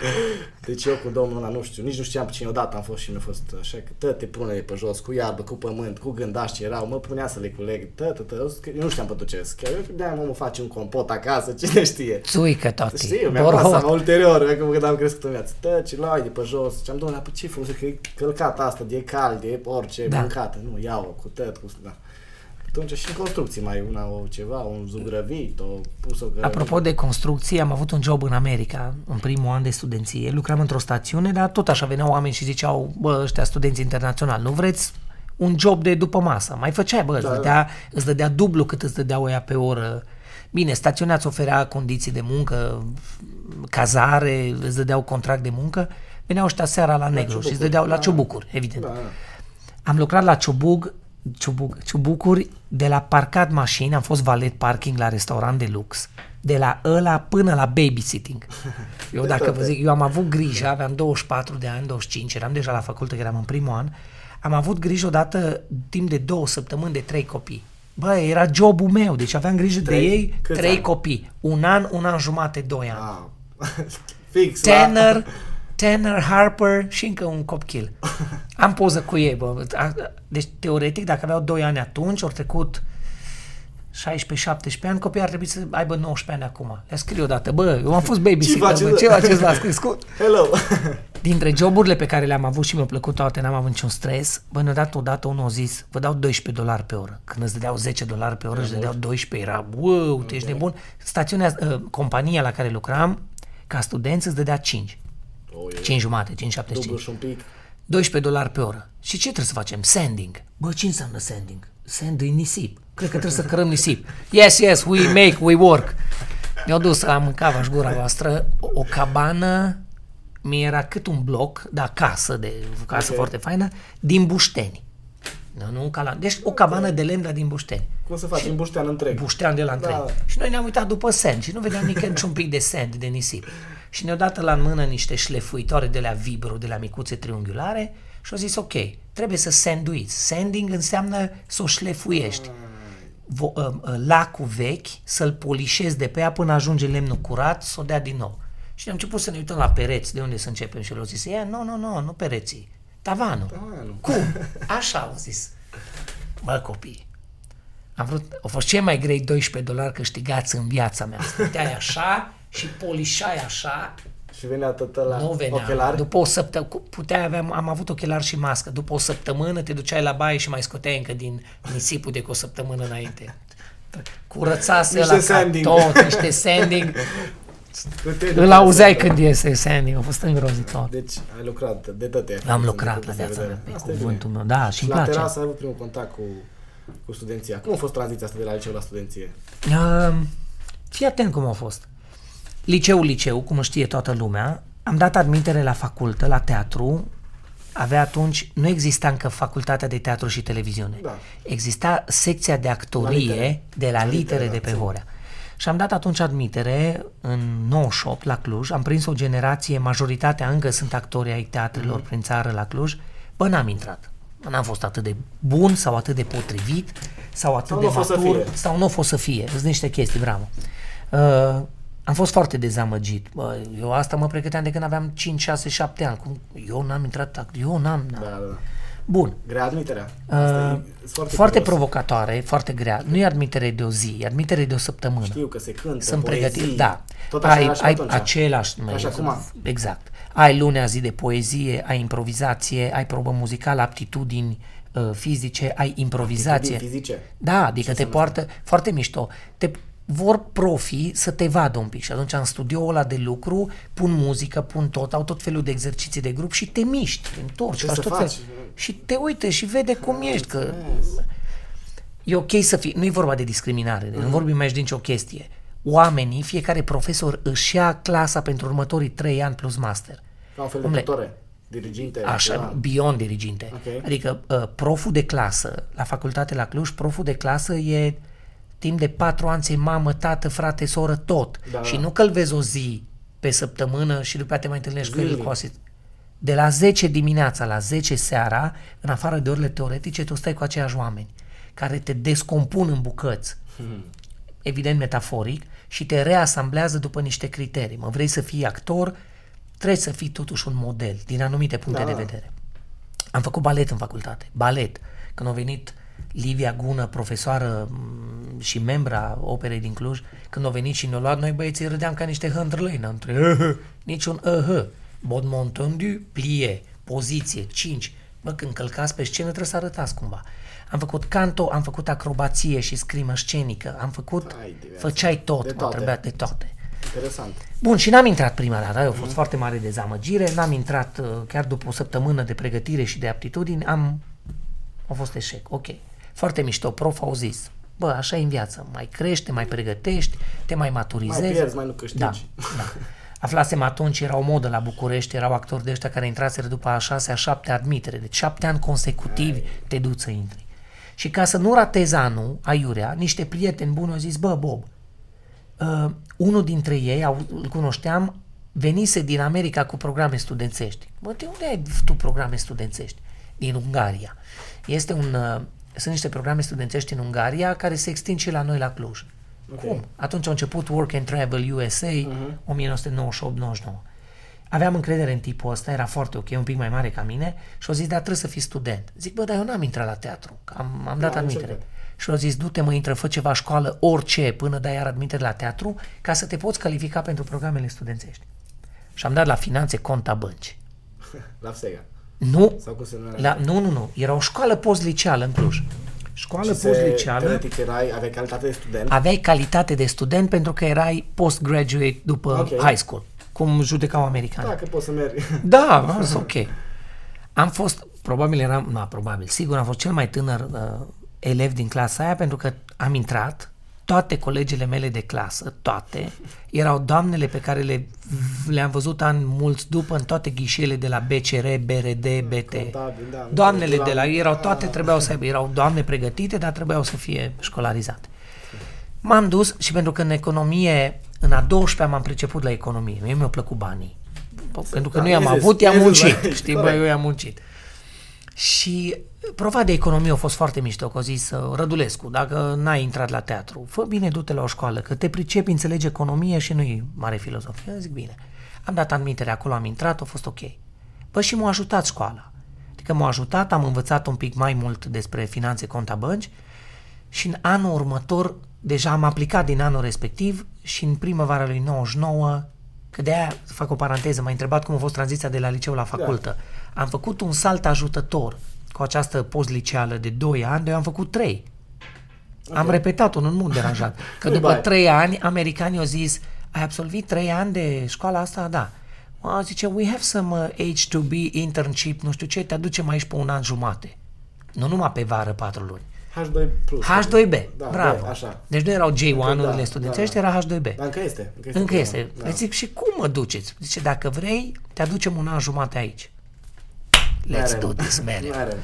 Deci eu cu domnul ăla, nu știu, nici nu știam pe cine odată am fost și mi-a fost așa că toate prunele pe jos, cu iarbă, cu pământ, cu gândași ce erau, mă punea să le culeg, tă, tă, tă, eu nu știam pe tot ce Chiar eu credeam, mă, mă face un compot acasă, cine știe. Țuică toate. Știu, mi-am dat Borhot. seama ulterior, acum când am crescut în viață. Tăci, luai de pe jos. Și-am domnule, pe ce folosești? Că e călcată asta, de cald, de orice, Da. da. mâncată. Nu, iau cu tăt, cu... Da. Atunci și în construcții mai una o ceva, un zugrăvit, o pus o grădină. Apropo de construcție, am avut un job în America, în primul an de studenție. Lucram într-o stațiune, dar tot așa veneau oameni și ziceau, bă, ăștia studenți internaționali, nu vreți un job de după masă? Mai făceai, bă, îți, Da, dădea, îți dădea dublu cât îți dădeau ea pe oră. Bine, stațiunea îți oferea condiții de muncă, cazare, îți dădeau contract de muncă. Veneau ăștia seara la negru și îți ciubucuri. dădeau la Da. ciubucuri, evident. Da, da. Am lucrat la Ciubug, Ciubug, Ciubucuri, de la parcat mașini, am fost valet parking la restaurant de lux, de la ăla până la babysitting. Eu De dacă vă toate. zic, eu am avut grijă, aveam 24 de ani, 25, eram deja la facultate, eram în primul an, am avut grijă odată timp de două săptămâni de trei copii. Bă, era jobul meu, deci aveam grijă de Trei? ei, Câți trei ani? copii. Un an, un an jumate, doi ani. Ah. Fix la... Tanner, Tanner Harper și încă un copil. Am poză cu ei, bă. A- Deci, teoretic, dacă aveau 2 ani atunci, au trecut 16-17 ani, copiii ar trebui să aibă 19 ani acum. Le scriu odată, bă, eu am fost babysitter, faceți, bă, bă? ce faceți v-ați crescut? Hello! Dintre joburile pe care le-am avut și mi-au plăcut toate, n-am avut niciun stres, bă, ne-a dat odată unul a zis, vă dau 12 dolari pe oră. Când îți dădeau 10 dolari pe oră, îți dădeau 12, era, wow, tu ești nebun. Stațiunea, uh, compania la care lucram, ca studenți, îți dădea 5. Oh, e 5 jumate, 5,75. dublu și un pic. 12 dolari pe oră. Și ce trebuie să facem? Sanding. Bă, ce înseamnă sanding? Sand e nisip. Cred că trebuie să cărăm nisip. Yes, yes, we make, we work. Mi-au dus la mâncava gura voastră o, o cabană, mi era cât un bloc, da, casă, de casă Ok. foarte faină, din bușteni. Nu, nu ca la... Deci o cabană de lemn, dar din bușteni. Cum să faci? În buștean întreg. Buștean de la întreg. Da. Și noi ne-am uitat după sand și nu vedeam nici niciun pic de sand, de nisip. Și ne-au dat la în mână niște șlefuitoare de la vibro, de la micuțe triunghiulare și au zis ok, trebuie să sanduiți. Sanding înseamnă să o șlefuiești. Vo, uh, uh, lacul vechi, să-l polișezi de pe ea până ajunge lemnul curat, să o dea din nou. Și am început să ne uităm la pereți, de unde să începem și el a zis, "Ia, nu, nu, nu, nu pereții, tavanul. Tavanul. Cum? Așa au zis. Bă, copii, am vrut, au fost cei mai grei 12 dolari câștigați în viața mea. Stăteai așa și polișai așa Și venea tot la nu venea. ochelari? După o săptămână, puteai avea, am avut ochelari și mască. După o săptămână te duceai la baie și mai scoteai încă din nisipul de cu o săptămână înainte. Curățase Niște la sanding. tot, niște sanding. Puteai Îl după auzeai asta. când iese sanding, a fost îngrozitor. Deci ai lucrat de tot ai Am făcut, lucrat din la punctul de viața mea, vedere. pe Asta e cuvântul bine. meu. Da, și Și îmi la place. terasă ai avut primul contact cu, cu studenția. Cum a fost tranziția asta de la liceu la studenție? Uh, fii atent cum a fost. Liceu, liceu, cum știe toată lumea, am dat admitere la facultă, la teatru, avea atunci, nu exista încă facultatea de teatru și televiziune. Da. Exista secția de La actorie litere. de la La litere litere, de da, pe țin. Horea. Și am dat atunci admitere în 98 la Cluj, am prins o generație, majoritatea încă sunt actori ai teatrelor Mhm. prin țară la Cluj, bă, n-am intrat. N-am fost atât de bun sau atât de potrivit sau atât Sau de nu a fost să matur fie. sau nu a fost să fie. Sunt niște chestii, bravo. Uh, am fost foarte dezamăgit. Bă, eu asta mă pregăteam de când aveam 5, 6, 7 ani. Cum? Eu n-am intrat, act- eu n-am... Da, da, da. Bun. Grea admiterea. Uh, Asta e foarte, foarte curios. provocatoare, foarte grea. Nu e admitere de o zi, e admitere de o săptămână. Știu că se cântă, Sunt poezii. pregătit, da. Tot așa ai, era și ai atunci. același, Ca și acum. exact. Ai lunea zi de poezie, ai improvizație, ai probă muzicală, aptitudini uh, fizice, ai improvizație. Aptitudini fizice. Da, adică te poartă foarte mișto. Te vor profi să te vadă un pic și atunci în studioul ăla de lucru pun muzică, pun tot, au tot felul de exerciții de grup și te miști, te întorci, Ce faci să tot faci? felul. Și te uite și vede cum ești, că Înțeles. e ok să fii, nu e vorba de discriminare, Mhm. nu vorbim aici de nicio chestie. Oamenii, fiecare profesor își ia clasa pentru următorii trei ani plus master. Ca un fel de Dom'le, tutore, diriginte. Așa, ceva. beyond diriginte. Ok. Adică uh, proful de clasă, la facultate la Cluj, proful de clasă e timp de patru ani, ți mamă, tată, frate, soră, tot. Da, și da. nu că îl vezi o zi pe săptămână și după aceea te mai întâlnești cu el Zilnic. cu asist. De la 10 dimineața la 10 seara, în afară de orele teoretice, tu stai cu aceiași oameni care te descompun în bucăți, evident metaforic, și te reasamblează după niște criterii. Mă vrei să fii actor, trebuie să fii totuși un model, din anumite puncte Da, de da. vedere. Am făcut balet în facultate, balet. Când a venit Livia Gună, profesoară m, și membra operei din Cluj, când a venit și ne-a luat, noi băieții râdeam ca niște hândrlăi între uh, niciun uh, bod montendu, plie, poziție, 5. Bă, când călcați pe scenă trebuie să arătați cumva. Am făcut canto, am făcut acrobație și scrimă scenică, am făcut, Ai de viață. făceai tot, De mă, toate. trebuia de toate. Interesant. Bun, și n-am intrat prima dată, a fost foarte mare dezamăgire, n-am intrat uh, chiar după o săptămână de pregătire și de aptitudini, am... a fost eșec, ok. Foarte mișto, prof au zis, bă, așa e în viață, mai crești, te mai pregătești, te mai maturizezi. Mai pierzi, mai nu câștigi. Da, da. Aflasem atunci, era o modă la București, erau actori de ăștia care intraseră după a șasea, a șaptea admitere, deci șapte ani consecutivi te duci să intri. Și ca să nu ratez anul, aiurea, niște prieteni buni au zis, bă, Bob, uh, unul dintre ei, au, îl cunoșteam, venise din America cu programe studențești. Bă, de unde ai tu programe studențești? Din Ungaria. Este un, uh, sunt niște programe studențești în Ungaria care se extind și la noi la Cluj. Ok. Cum? Atunci a început Work and Travel USA, uh-huh. 1998-99. Aveam încredere în tipul ăsta, era foarte ok, un pic mai mare ca mine și au zis, dar trebuie să fii student. Zic, bă, dar eu n-am intrat la teatru, că am, am dat Da, admitere. început. Și au zis, du-te, mă, intră, fă ceva școală, orice, până dai iar admitere la teatru, ca să te poți califica pentru programele studențești. Și am dat la finanțe conta bănci. La Sega. Nu, Sau cum se numește? la, nu, nu, nu, era o școală postliceală în Cluj. Școală Și se, postliceală, teoretic erai, aveai calitate de student. aveai calitate de student pentru că erai postgraduate după Ok. high school, cum judecau americanii. Da, că poți să mergi. Da, a fost ok. Am fost, probabil eram, nu, probabil, sigur am fost cel mai tânăr uh, elev din clasa aia pentru că am intrat, toate colegele mele de clasă, toate, erau doamnele pe care le, le-am văzut ani mulți după în toate ghișele de la BCR, BRD, BT. Contabil, da, Doamnele la- de la erau toate, trebuiau să aibă, erau doamne pregătite, dar trebuiau să fie școlarizate. M-am dus și pentru că în economie, în a 12 m-am priceput la economie. Mie mi-au plăcut banii. Pentru că Da, nu i-am i-ai zis, avut, i-am i-ai zis, muncit. băi, Știi, bă, corect. eu i-am muncit. Și prova de economie a fost foarte mișto, că a zis uh, Rădulescu, dacă n-ai intrat la teatru, fă bine, du-te la o școală, că te pricepi, înțelegi economie și nu-i mare filozofie. Eu zic, bine. Am dat admitere acolo, am intrat, a fost ok. Bă, și m-a ajutat școala. Adică m-a ajutat, am învățat un pic mai mult despre finanțe, conta bănci și în anul următor, deja am aplicat din anul respectiv și în primăvara lui 99 că de aia fac o paranteză, m-a întrebat cum a fost tranziția de la liceu la facultă. Da. Am făcut un salt ajutător cu această postliceală de 2 ani, de eu am făcut 3. Okay. Am repetat-o, nu m deranjat. Că după 3 ani, americanii au zis, ai absolvit 3 ani de școala asta? Da. Mă, zice, we have some uh, H2B internship, nu știu ce, te aducem aici pe un an jumate. Nu numai pe vară, 4 luni. H2 plus. H2B, da, bravo. B, așa. Deci nu erau J1-urile da, studențești, da, da. era H2B. Dar încă este. Încă este. Încă este. Da. Da. zic, și cum mă duceți? Zice, dacă vrei, te aducem un an jumate aici. Let's Mereu. do this, mereu. Mereu.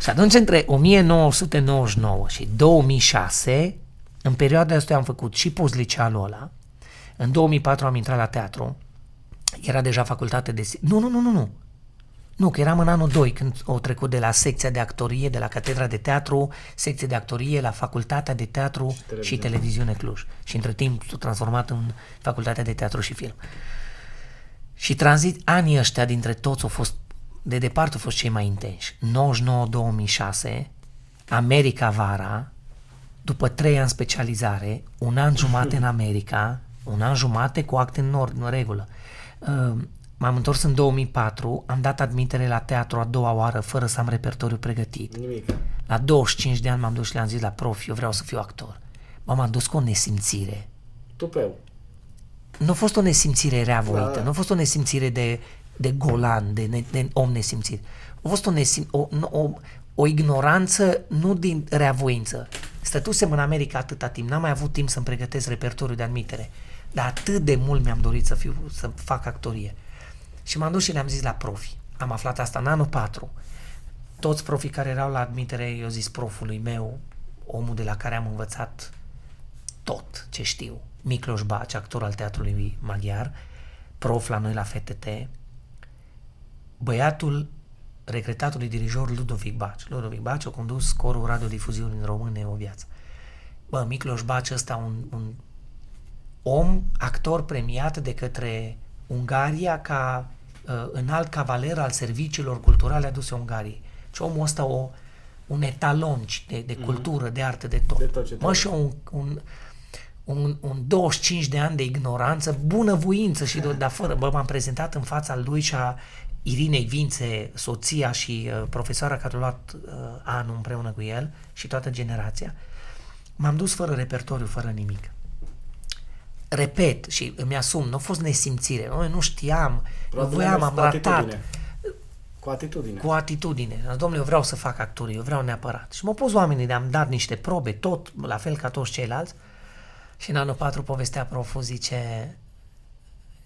Și atunci, între 1999 și 2006, în perioada asta am făcut și postlicealul ăla, în 2004 am intrat la teatru, era deja facultate de... Nu, nu, nu, nu, nu. Nu, că eram în anul 2 când au trecut de la secția de actorie, de la catedra de teatru, secție de actorie, la facultatea de teatru și televiziune, și televiziune Cluj. Și între timp s-a transformat în facultatea de teatru și film. Și tranzit, anii ăștia dintre toți au fost, de departe au fost cei mai intensi. 99-2006, America vara, după trei ani specializare, un an jumate în America, un an jumate cu acte în, nord, în regulă. Uh, m-am întors în 2004, am dat admitere la teatru a doua oară fără să am repertoriu pregătit. Nimic. La 25 de ani m-am dus și le-am zis la prof, eu vreau să fiu actor. Mă, m-am dus cu o nesimțire. Tupeu. Nu a fost o nesimțire reavoită, Da, da. nu a fost o nesimțire de, de golan, de, ne, de om nesimțit. A fost o, nesim, o, o, o ignoranță, nu din reavoință. Stătusem în America atâta timp, n-am mai avut timp să-mi pregătesc repertoriul de admitere, dar atât de mult mi-am dorit să, fiu, să fac actorie. Și m-am dus și le-am zis la profi. Am aflat asta în anul 4. Toți profii care erau la admitere, eu zis profului meu, omul de la care am învățat tot ce știu. Micloș Baci, actor al teatrului maghiar, prof la noi la FTT, băiatul regretatului dirijor Ludovic Baci. Ludovic Baci a condus corul radiodifuziunii în române o viață. Bă, Micloș Baci ăsta un, un om, actor premiat de către Ungaria ca uh, înalt cavaler al serviciilor culturale aduse Ungariei. Și omul ăsta o, un etalon de, de cultură, de artă, de tot. De tot ce mă, trebuie. și un, un, un, un 25 de ani de ignoranță, bunăvoință și de, dar fără. Bă, m-am prezentat în fața lui și a Irinei Vințe, soția și uh, profesoara care a luat uh, anul împreună cu el și toată generația. M-am dus fără repertoriu, fără nimic. Repet și îmi asum, nu a fost nesimțire, noi nu știam, nu Probabil voiam, ai am mers cu ratat atitudine. Cu atitudine. cu atitudine. Am zis, Domnule, eu vreau să fac actorie, eu vreau neapărat. Și m-au pus oamenii de am dat niște probe, tot la fel ca toți ceilalți. Și în anul 4 povestea proful, zice,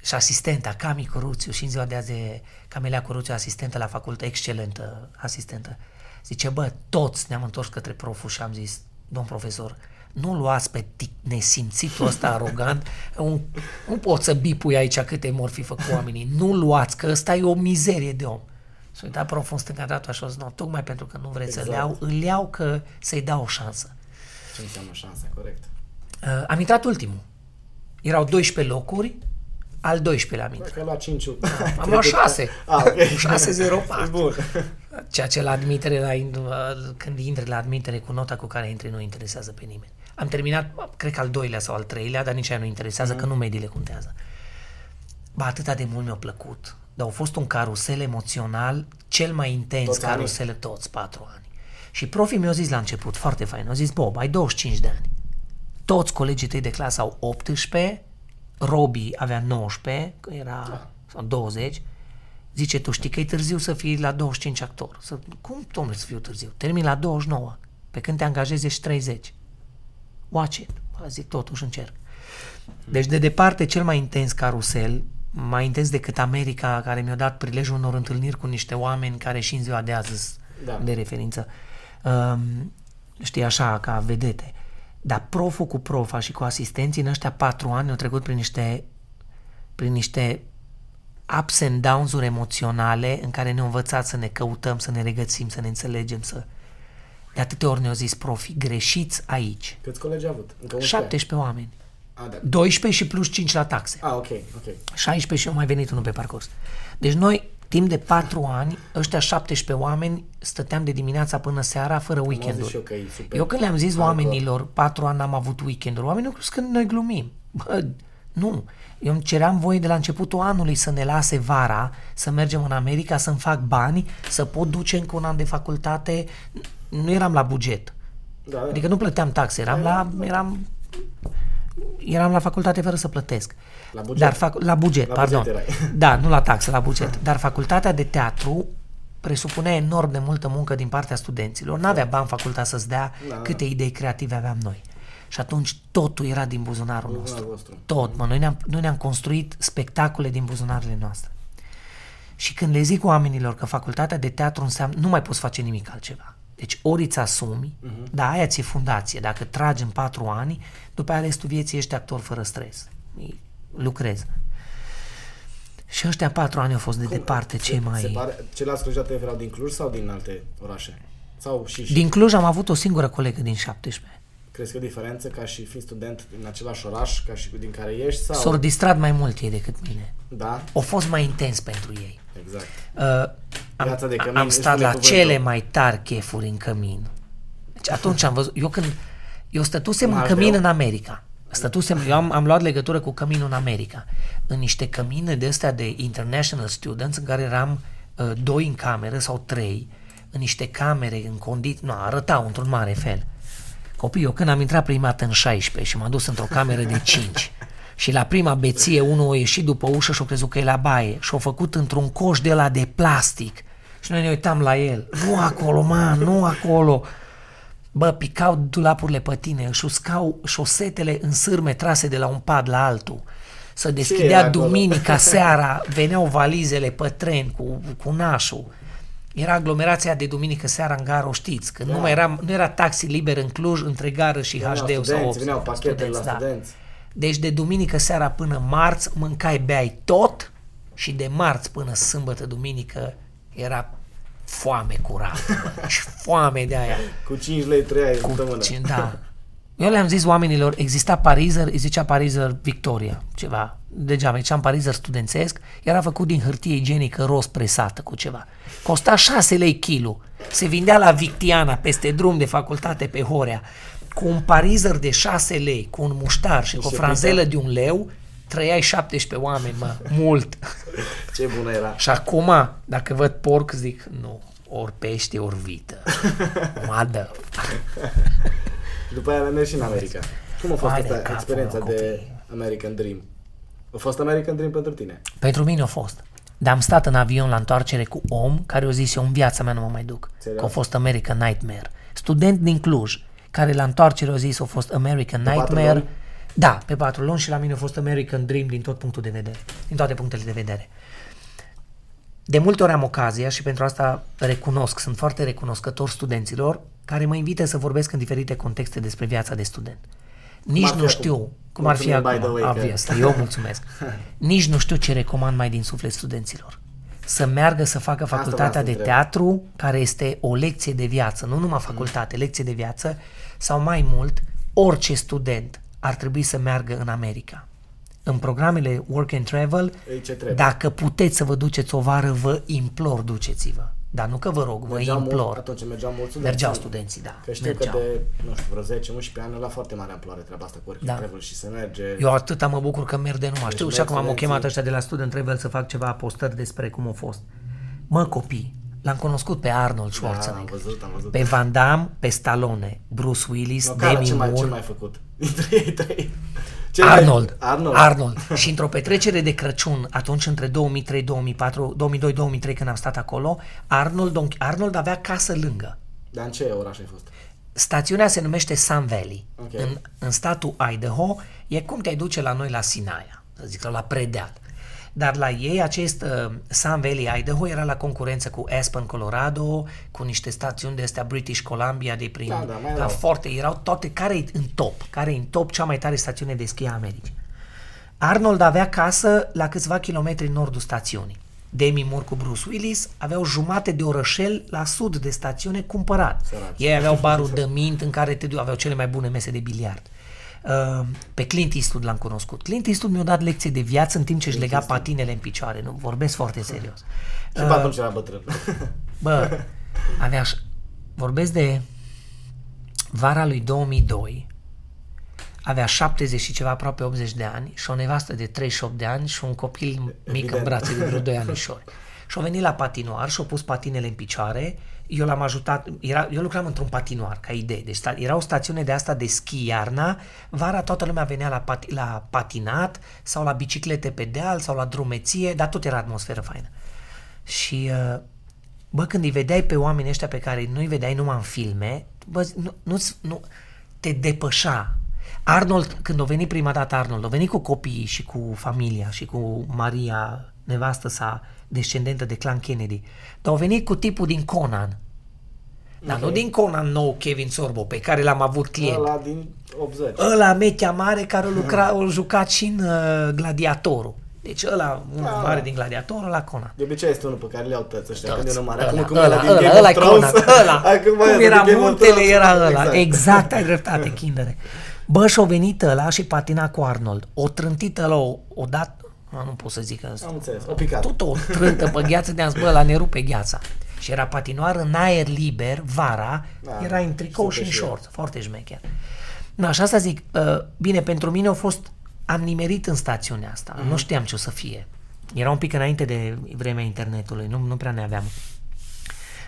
și asistenta, Cami Coruțiu, și în ziua de azi e Camelia Coruțiu, asistentă la facultate, excelentă asistentă. Zice, bă, toți ne-am întors către proful și am zis, domn profesor, nu luați pe tic- nesimțitul ăsta arogant, un, nu poți să bipui aici câte mor fi făcut oamenii, nu luați, că ăsta e o mizerie de om. S-a uitat proful în stânga dreapta și a zis, nu, tocmai pentru că nu vreți exact. să-l Exact. iau, îl iau că să-i dau o șansă. Ce înseamnă șansa, corect. Uh, am intrat ultimul. Erau 12 locuri, al 12-lea am intrat. Dacă ai luat 5 Am luat 6. Ah, ok. 6-0-4. Bun. Ceea ce la admitere, la, in- când intri la admitere cu nota cu care intri, nu interesează pe nimeni. Am terminat, cred că al doilea sau al treilea, dar nici aia nu interesează, mm. că nu mediile contează. Ba, atâta de mult mi-a plăcut. Dar a fost un carusel emoțional cel mai intens Toți anii. carusel toți patru ani. Și profii mi-au zis la început, foarte fain, au zis, Bob, ai 25 de ani. Toți colegii tăi de clasă au 18, Robi avea 19, că era Da. sau 20. Zice, tu știi că e târziu să fii la 25 actor. Să, cum, domnule, să fiu târziu? Termin la 29. Pe când te angajezi ești 30. Watch it. Bă, zic, totuși încerc. Deci, de departe, cel mai intens carusel, mai intens decât America, care mi-a dat prilejul unor întâlniri cu niște oameni care și în ziua de azi sunt Da. de referință. Um, știi, așa, ca vedete. Dar proful cu profa și cu asistenții în ăștia patru ani au trecut prin niște, prin niște ups and downs-uri emoționale în care ne-au învățat să ne căutăm, să ne regăsim, să ne înțelegem, să... De atâtea ori ne-au zis profii, greșiți aici. Câți colegi ai avut? Încă 11? 17 oameni. A, da. 12 și plus 5 la taxe. A, ok, ok. 16 și eu mai venit unul pe parcurs. Deci noi, timp de 4 ani, ăștia 17 oameni, stăteam de dimineața până seara fără Am zis și eu weekenduri. că e super. Eu când le-am zis hardcore. oamenilor, 4 ani n-am avut weekenduri, oamenii au crezut că noi glumim. Bă, Nu. Eu îmi ceream voie de la începutul anului să ne lase vara, să mergem în America, să-mi fac bani, să pot duce încă un an de facultate. Nu eram la buget. Da, da. Adică nu plăteam taxe, eram la, eram, eram la facultate fără să plătesc. La buget. Dar fac, la buget, La pardon. buget erai. Da, nu la taxă, la buget. Dar facultatea de teatru presupunea enorm de multă muncă din partea studenților. N-avea bani facultatea să-ți dea Da, da. câte idei creative aveam noi. Și atunci totul era din buzunarul nostru. Buzunarul vostru. Tot, mă, noi ne-am, noi ne-am construit spectacole din buzunarele noastre. Și când le zic oamenilor că facultatea de teatru înseamnă, nu mai poți face nimic altceva. Deci ori îți asumi, uh-huh. da, aia ți-e fundație. Dacă tragi în patru ani, după aia restul vieții ești actor fără stres. Lucrezi. Și ăștia patru ani au fost de departe cei mai... Se pare, ceilalți colegi erau din Cluj sau din alte orașe? Sau și, și Din Cluj am avut o singură colegă din 17. Crezi că e o diferență ca și fiind student în același oraș ca și din care ești? Sau... S-au distrat mai mult ei decât mine. Da, Au fost mai intens pentru ei. exact. Uh, am, Viața de cămin am își stat spune la cuvântul. cele mai tari chefuri în cămin. Deci atunci am văzut, eu când, eu stătusem în Mai cămin greu. în America. Stătusem, eu am, am luat legătură cu căminul în America. În niște cămine de astea de international students în care eram uh, doi în cameră sau trei, în niște camere, în condiții, nu, arătau într-un mare fel. Copii, eu când am intrat prima dată în 16 și m-am dus într-o cameră de 5 și la prima beție unul a ieșit după ușă și a crezut că e la baie și a făcut într-un coș de la de plastic și noi ne uitam la el. Nu acolo, man, nu acolo. Bă, picau dulapurile pe tine, își uscau șosetele în sârme trase de la un pad la altul. Să era deschidea acolo? duminica seara, veneau valizele pe tren cu, cu nașul. Era aglomerația de duminică seara în gară, o știți, că nu, mai era, nu era taxi liber în Cluj între gară și Veneau HD-ul sau studenți, 8. veneau pachete la studenți. Deci de duminică seara până marți mâncai, beai tot și de marți până sâmbătă, duminică era foame curată. bă. și foame de aia. Cu 5 lei trăiai Cu, săptămână. ce, da. Eu le-am zis oamenilor, exista parizer, îi zicea parizer Victoria, ceva. Degeaba, ziceam parizer studențesc, era făcut din hârtie igienică roz presată cu ceva. Costa 6 lei kilo. Se vindea la Victiana, peste drum de facultate pe Horea, cu un parizer de 6 lei, cu un muștar și cu o se franzelă de un leu, trăiai 17 oameni, mă, mult. Ce bună era. Și acum, dacă văd porc, zic, nu, ori pește, ori vită. Madă. După aia am mers și în America. Cum a fost Vai de asta, capul experiența meu, de copii. American Dream? A fost American Dream pentru tine? Pentru mine a fost. Dar am stat în avion la întoarcere cu om care o zis eu în viața mea nu mă mai duc. Serios? Că a fost American Nightmare. Student din Cluj care la întoarcere a zis a fost American patru Nightmare. luni? Da, pe patru luni și la mine a fost American Dream din tot punctul de vedere. Din toate punctele de vedere. De multe ori am ocazia și pentru asta recunosc, sunt foarte recunoscător studenților care mă invită să vorbesc în diferite contexte despre viața de student. Nici ar fi nu acum? știu cum ar fi Mulțumim, by the acum, way, că- obvious, eu mulțumesc. Nici nu știu ce recomand mai din suflet studenților. Să meargă să facă vreau facultatea să de întreb. teatru, care este o lecție de viață, nu numai facultate, lecție de viață, sau mai mult, orice student ar trebui să meargă în America. În programele Work and Travel, Ei, ce trebuie? dacă puteți să vă duceți o vară, vă implor, duceți-vă. Dar nu că vă rog, vă Mergeau implor. Mult, atunci mergeau mulți studenți. Mergeau studenții, da. Că știu mergeau. că de, nu știu, vreo 10-11 ani la foarte mare amploare treaba asta cu Working Da. Travel și se merge. Eu atâta mă bucur că merg de numai. Știu și merg acum am studenții. chemat ăștia de la Student Travel să fac ceva postări despre cum a fost. Mă, copii, l-am cunoscut pe Arnold da, am Schwarzenegger, văzut, am văzut. pe Van Damme, pe Stallone, Bruce Willis, No, care, Demi ce mai, ce Moore, mai făcut? Dintre ei trei. Cel Arnold, Mai, Arnold. Arnold. Și într-o petrecere de Crăciun, atunci între 2003, 2004, 2002, 2003 când am stat acolo, Arnold, Arnold avea casă lângă. Dar în ce oraș ai fost? Stațiunea se numește Sun Valley. Ok. În, în statul Idaho e cum te duce la noi la Sinaia, să zic, sau la Predeal. Dar la ei, acest uh, Sun Valley, Idaho, era la concurență cu Aspen, Colorado, cu niște stațiuni de astea British Columbia, de prin... Da, da, mai la erau. foarte, erau toate, care e în top? Care e în top cea mai tare stațiune de schi a Americii? Arnold avea casă la câțiva kilometri în nordul stațiunii. Demi Moore cu Bruce Willis aveau jumate de orășel la sud de stațiune cumpărat. Săraci. Ei aveau barul de mint în care te du- aveau cele mai bune mese de biliard. Uh, pe Clint Eastwood l-am cunoscut. Clint Eastwood mi-a dat lecție de viață în timp ce își lega patinele în picioare. Nu, vorbesc foarte serios. Și pe atunci era bătrân. Bă, avea... ș- Vorbesc de vara lui 2002. avea 70 și ceva, aproape 80 de ani și o nevastă de 38 de ani și un copil mic Evident. în brațe de vreo 2 anișori. Și au venit la patinoar și au pus patinele în picioare. Eu l-am ajutat, era, eu lucram într-un patinoar, ca idee. Deci sta, era o stațiune de asta de schi iarna. Vara toată lumea venea la, pati, la patinat sau la biciclete pe deal sau la drumeție, dar tot era atmosferă faină. Și uh, bă, când îi vedeai pe oamenii ăștia pe care nu îi vedeai numai în filme, bă, nu, nu, nu te depășa. Arnold, când a venit prima dată Arnold, a venit cu copiii și cu familia și cu Maria, nevastă sa, descendentă de clan Kennedy, dar au venit cu tipul din Conan. Dar nu din Conan nou, Kevin Sorbo, pe care l-am avut client. Ăla din 80. Ăla mechea mare care a, lucra, a jucat și în uh, Gladiatorul. Deci ăla, un Da. mare din Gladiatorul, la Conan. De obicei este unul pe care le au tăți ăștia Toți. când e numai. Ăla, Acum cum ăla, ăla din ăla, Game ăla, of Thrones. Conan, ăla. Acum Cum ăia era din Game of muntele, Thrones. era ăla. Exact. Exact, ai dreptate, kindere. Băș, și-a venit ăla și patina cu Arnold. O trântit ăla o, o dat, a, nu pot să zic asta. Am înțeles, o picat. Tot o trântă pe gheață de-am zis, bă, la ne rupe gheața. Și era patinoar în aer liber, vara, Da, era în tricou și super în și el. short, foarte șmecher. Na, și asta zic, uh, bine, pentru mine a fost, am nimerit în stațiunea asta, Mhm. nu știam ce o să fie. Era un pic înainte de vremea internetului, nu, nu prea ne aveam.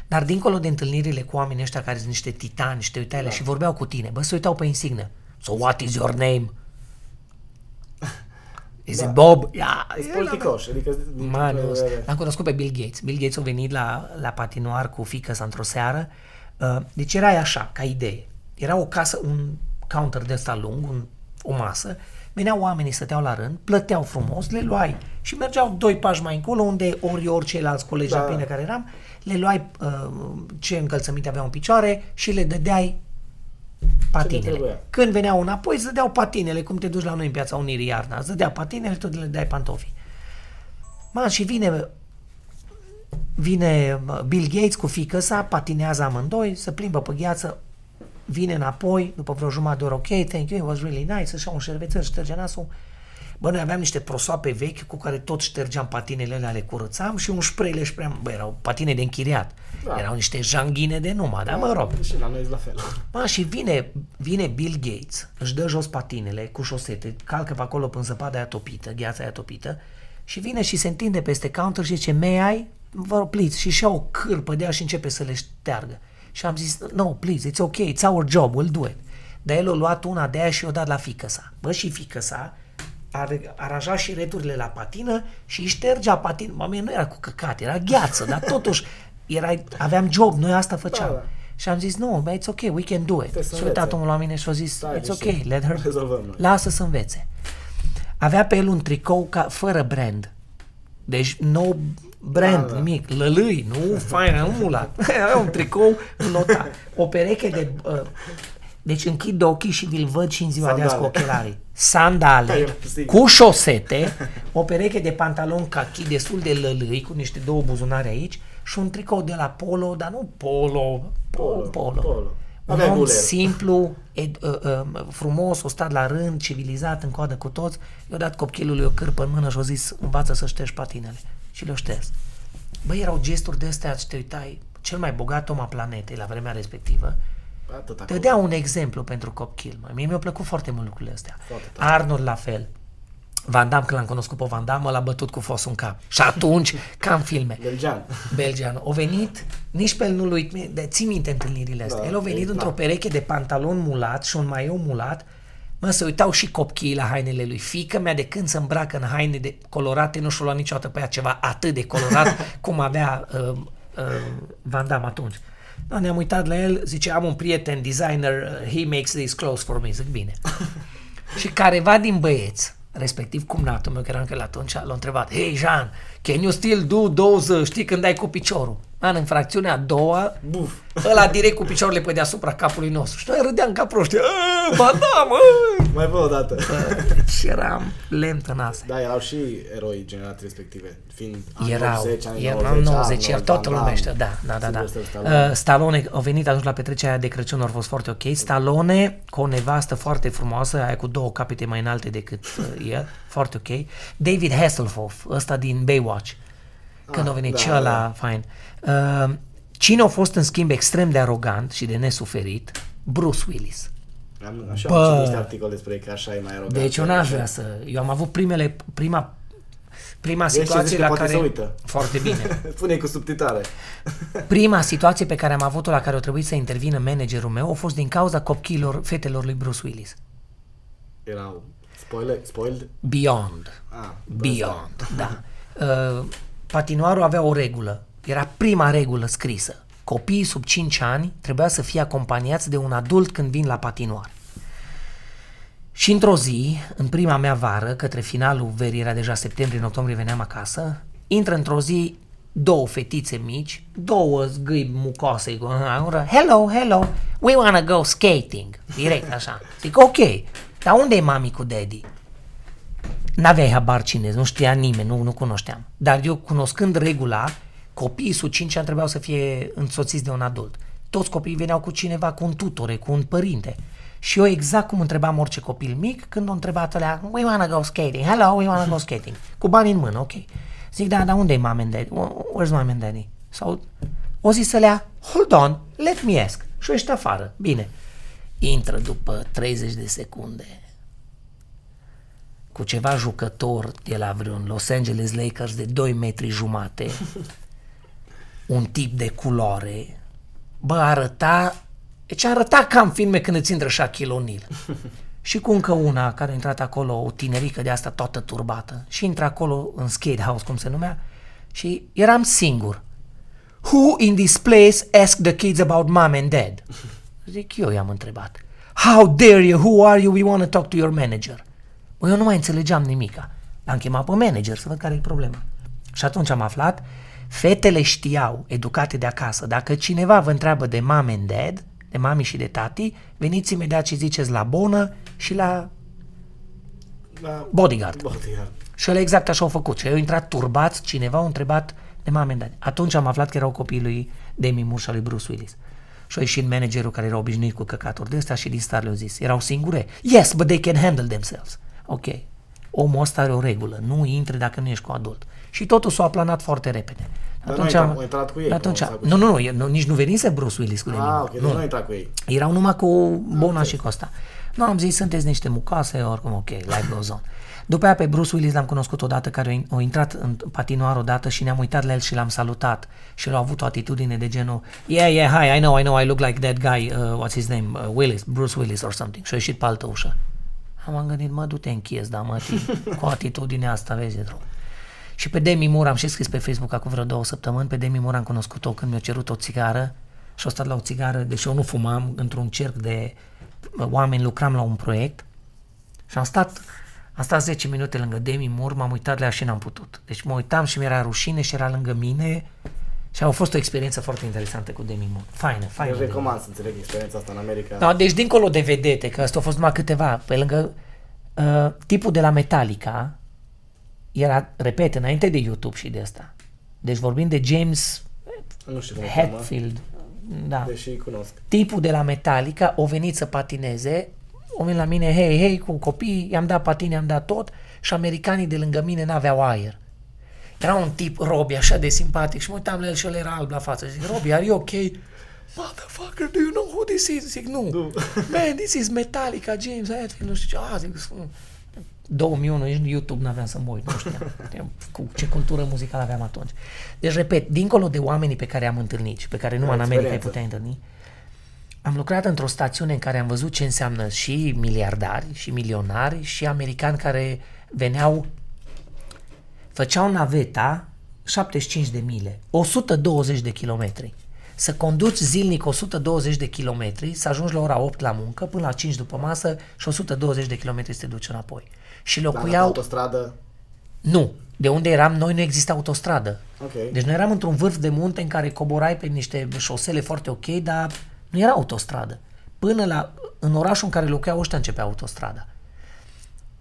Dar dincolo de întâlnirile cu oamenii ăștia care sunt niște titani și te uitai da. și vorbeau cu tine, bă, se uitau pe insignă. So what is your name? Is Da. it Bob? Ia, Sunt el politicoși, adică din Mă, punct de nu, vedere- l-am cunoscut pe Bill Gates. Bill Gates a venit la, la patinoar cu fică sa într-o seară. Uh, Deci era așa, ca idee. Era o casă, un counter de ăsta lung, un, o masă. Veneau oamenii, stăteau la rând, plăteau frumos, le luai și mergeau doi pași mai încolo, unde ori ori ceilalți colegi Da. da. de care eram, le luai uh, ce încălțăminte aveau în picioare și le dădeai patinele. trebuia. Când veneau înapoi, îți dădeau patinele, cum te duci la noi în piața Unirii iarna. Îți dădea patinele, tu le dai pantofii. Man, și vine vine mă, Bill Gates cu fică sa, patinează amândoi, se plimbă pe gheață, vine înapoi, după vreo jumătate de oră, ok, thank you, it was really nice, așa un șervețel, șterge nasul. Bă, noi aveam niște prosoape vechi cu care tot ștergeam patinele alea, le curățam și un spray le șpream. Bă, erau patine de închiriat. Da. Erau niște janghine de numai, dar mă rog. Și la noi e la fel. Mă, și vine, vine Bill Gates, își dă jos patinele cu șosete, calcă pe acolo până zăpada aia topită, gheața aia topită, și vine și se întinde peste counter și zice, may I? Vă rog, please, și și o cârpă de ea și începe să le șteargă. Și am zis, no, please, it's okay, it's our job, we'll do it. Dar el a luat una de aia și o dat la fică sa. Bă, și fică sa ar, aranja și returile la patină și îi ștergea patină. Mă, mie nu era cu căcat, era gheață, dar totuși era, aveam job, noi asta făceam. Da, da. Și am zis, no, it's ok, we can do it. Trebuie să S-a uitat învețe. omul la mine și a zis, Stai it's ok, liniștit. let her, Rezolvăm noi. lasă să învețe. Avea pe el un tricou ca, fără brand. Deci no brand, Da, da. nimic, lălâi, nu faină, nu mulat. Avea un tricou notat. O pereche de... Uh, deci închid ochii și vi-l văd și în ziua de azi cu Sandale. ochelarii. Sandale, Da, eu, sigur. cu șosete, o pereche de pantalon cachi destul de lălâi, cu niște două buzunare aici și un tricou de la Polo, dar nu Polo, Polo. Polo, polo. Polo. Un Avea om guler. simplu, ed, uh, uh, frumos, o stat la rând, civilizat, în coadă cu toți. I-a dat copilului o cârpă în mână și a zis, învață să ștergi patinele. Și le-a șters. Băi, erau gesturi de astea, și te uitai, cel mai bogat om a planetei la vremea respectivă, Atât te acolo. dea un exemplu pentru copil. Mă. Mie mi-au plăcut foarte mult lucrurile astea. Foarte tare. Arnold la fel. Van Damme, când l-am cunoscut pe Van Damme, l-a bătut cu fosul în cap. Și atunci, ca în filme, Belgian. belgian, o venit, nici pe el nu-l uit, de, ții minte întâlnirile astea. Da, el a venit e, într-o da. pereche de pantalon mulat și un maiou mulat, Mă, se uitau și copiii la hainele lui. Fică mea de când se îmbracă în haine de colorate, nu și-o lua niciodată pe ea ceva atât de colorat cum avea uh, uh, Van Damme atunci. Da, ne-am uitat la el, zice, am un prieten designer, uh, he makes these clothes for me, zic bine. și careva din băieți, respectiv cumnatul meu, că era încă la atunci, l-a întrebat, Hey, Jean, can you still do those, uh, știi, când dai cu piciorul? Man, în fracțiunea a doua, Buf. ăla direct cu picioarele pe deasupra capului nostru. Și noi râdeam ca proști. "Ă, Ba da, mă! Mai vă o dată. Bă, Deci eram lemn în astea. Da, erau și eroi generații respective, fiind anii Erau, 80, anii erau 90, 90, Arnold, iar toată Van lumea Damme, ăștia, da, da, da, da. Sylvester Stallone. Uh, Stallone a venit atunci la petrecerea aia de Crăciun, a fost foarte ok. Stallone cu o nevastă foarte frumoasă, aia cu două capete mai înalte decât uh, el, foarte ok. David Hasselhoff, ăsta din Baywatch, când Ah, a venit da, și ăla, da. fain. Uh, cine a fost în schimb extrem de arogant și de nesuferit? Bruce Willis. Am, așa Bă. am citit niște articole despre ei că așa e mai arogat. Deci eu n-aș vrea să... Eu am avut primele, prima, prima Vezi ce situație zici că la poate care... se uită. Foarte bine. Pune cu subtitare. Prima situație pe care am avut-o la care a trebuit să intervină managerul meu a fost din cauza copchilor, fetelor lui Bruce Willis. Erau spoiler, spoiled? Beyond. Ah, Beyond, da. Uh, patinoarul avea o regulă. Era prima regulă scrisă. Copiii sub 5 ani trebuia să fie acompaniați de un adult când vin la patinoar. Și într-o zi, în prima mea vară, către finalul verii, era deja septembrie, în octombrie veneam acasă, intră într-o zi două fetițe mici, două zgâi mucoase, cu ură, hello, hello, we wanna go skating. Direct așa. Zic, ok, dar unde e mami cu daddy? N-aveai habar cine, nu știa nimeni, nu, nu cunoșteam. Dar eu, cunoscând regula, copiii sub 5 ani trebuiau să fie însoțiți de un adult. Toți copiii veneau cu cineva, cu un tutore, cu un părinte. Și eu exact cum întrebam orice copil mic, când o întrebat alea, we wanna go skating, hello, we wanna go skating. Cu bani în mână, ok. Zic, da, dar unde e mom and daddy? Where's mom and daddy? Sau o zis să lea, hold on, let me ask. Și ești afară. Bine. Intră după 30 de secunde cu ceva jucător de la vreun Los Angeles Lakers de 2 metri jumate, un tip de culoare, bă, arăta, deci arăta ca în filme când îți intră Shaquille O'Neal. Și cu încă una care a intrat acolo, o tinerică de asta toată turbată, și intră acolo în skate house, cum se numea, și eram singur. Who in this place asked the kids about mom and dad? Zic, eu i-am întrebat. How dare you? Who are you? We want to talk to your manager. Bă, eu nu mai înțelegeam nimica. L-am chemat pe manager să văd care e problema. Și atunci am aflat, fetele știau, educate de acasă, dacă cineva vă întreabă de mom and dad, de mami și de tati, veniți imediat și ziceți la bonă și la Da. bodyguard. Bodyguard. Și el exact așa au făcut. Și au intrat turbați, cineva a întrebat de mame and daddy. Atunci am aflat că erau copiii lui Demi Moore și al lui Bruce Willis. Și a ieșit managerul care era obișnuit cu căcaturi de astea și din start le-au zis. Erau singure. Yes, but they can handle themselves. Ok. Omul ăsta are o regulă. Nu intre dacă nu ești cu adult. Și totul s-a aplanat foarte repede. Dar nu a intrat- a intrat cu ei, Atunci, nu, sau cu nu, nu, nu, e- nu, nici nu venise Bruce Willis cu Demi Ah, Moore. ok, deci Nu. nu a intrat cu ei. Erau numai cu Bona și cu asta. Nu am zis, sunteți niște mucase, oricum, ok, life goes on. După aia pe Bruce Willis l-am cunoscut odată, care a intrat în patinoar odată și ne-am uitat la el și l-am salutat. Și el a avut o atitudine de genul, yeah, yeah, hi, I know, I know, I look like that guy, uh, what's his name, uh, Willis, Bruce Willis or something. Și a ieșit pe altă ușă. Am gândit, mă, du-te în chies, da, mă, tii, cu atitudinea asta, vezi, drum. Și pe Demi Moore am și scris pe Facebook acum vreo două săptămâni, pe Demi Moore am cunoscut-o când mi-a cerut o țigară și a stat la o țigară, deși eu nu fumam, într-un cerc de uh, oameni, lucram la un proiect și am stat, am stat 10 minute lângă Demi Moore, m-am uitat la ea și n-am putut. Deci mă uitam și mi-era rușine și era lângă mine și a fost o experiență foarte interesantă cu Demi Moore. Faină, faină. Eu Demi recomand să înțeleg experiența asta în America. da, deci dincolo de vedete, că asta au fost numai câteva, pe lângă uh, tipul de la Metallica, era, repet, înainte de YouTube și de asta. Deci vorbim de James Nu știu cum o cheamă, Hetfield, da. deși îi cunosc. Tipul de la Metallica o venit să patineze, o venit la mine, hei, hei, cu copii, i-am dat patini, i-am dat tot și americanii de lângă mine n-aveau aer. Era un tip, Robi, așa de simpatic și mă uitam la el și el era alb la față. Zic, Robi, are you ok? Motherfucker, do you know who this is? Zic, nu. Man, this is Metallica, James Hetfield, nu știu ce. Ah, zic, "Mm." 2001, nici YouTube n-aveam să mă uit, nu știam cu ce cultură muzicală aveam atunci. Deci, repet, dincolo de oamenii pe care am întâlnit și pe care numai în America ai experiență. putea întâlni, am lucrat într-o stațiune în care am văzut ce înseamnă și miliardari, și milionari, și americani care veneau, făceau naveta 75 de mile, 120 de kilometri. Să conduci zilnic 120 de kilometri, să ajungi la ora 8 la muncă, până la 5 după masă și 120 de kilometri să te duci înapoi. Și Dar la locuiau... autostradă, Nu, de unde eram noi nu exista autostradă. ok. Deci noi eram într-un vârf de munte în care coborai pe niște șosele foarte ok, dar nu era autostradă. Până la, în orașul în care locuiau ăștia începea autostrada.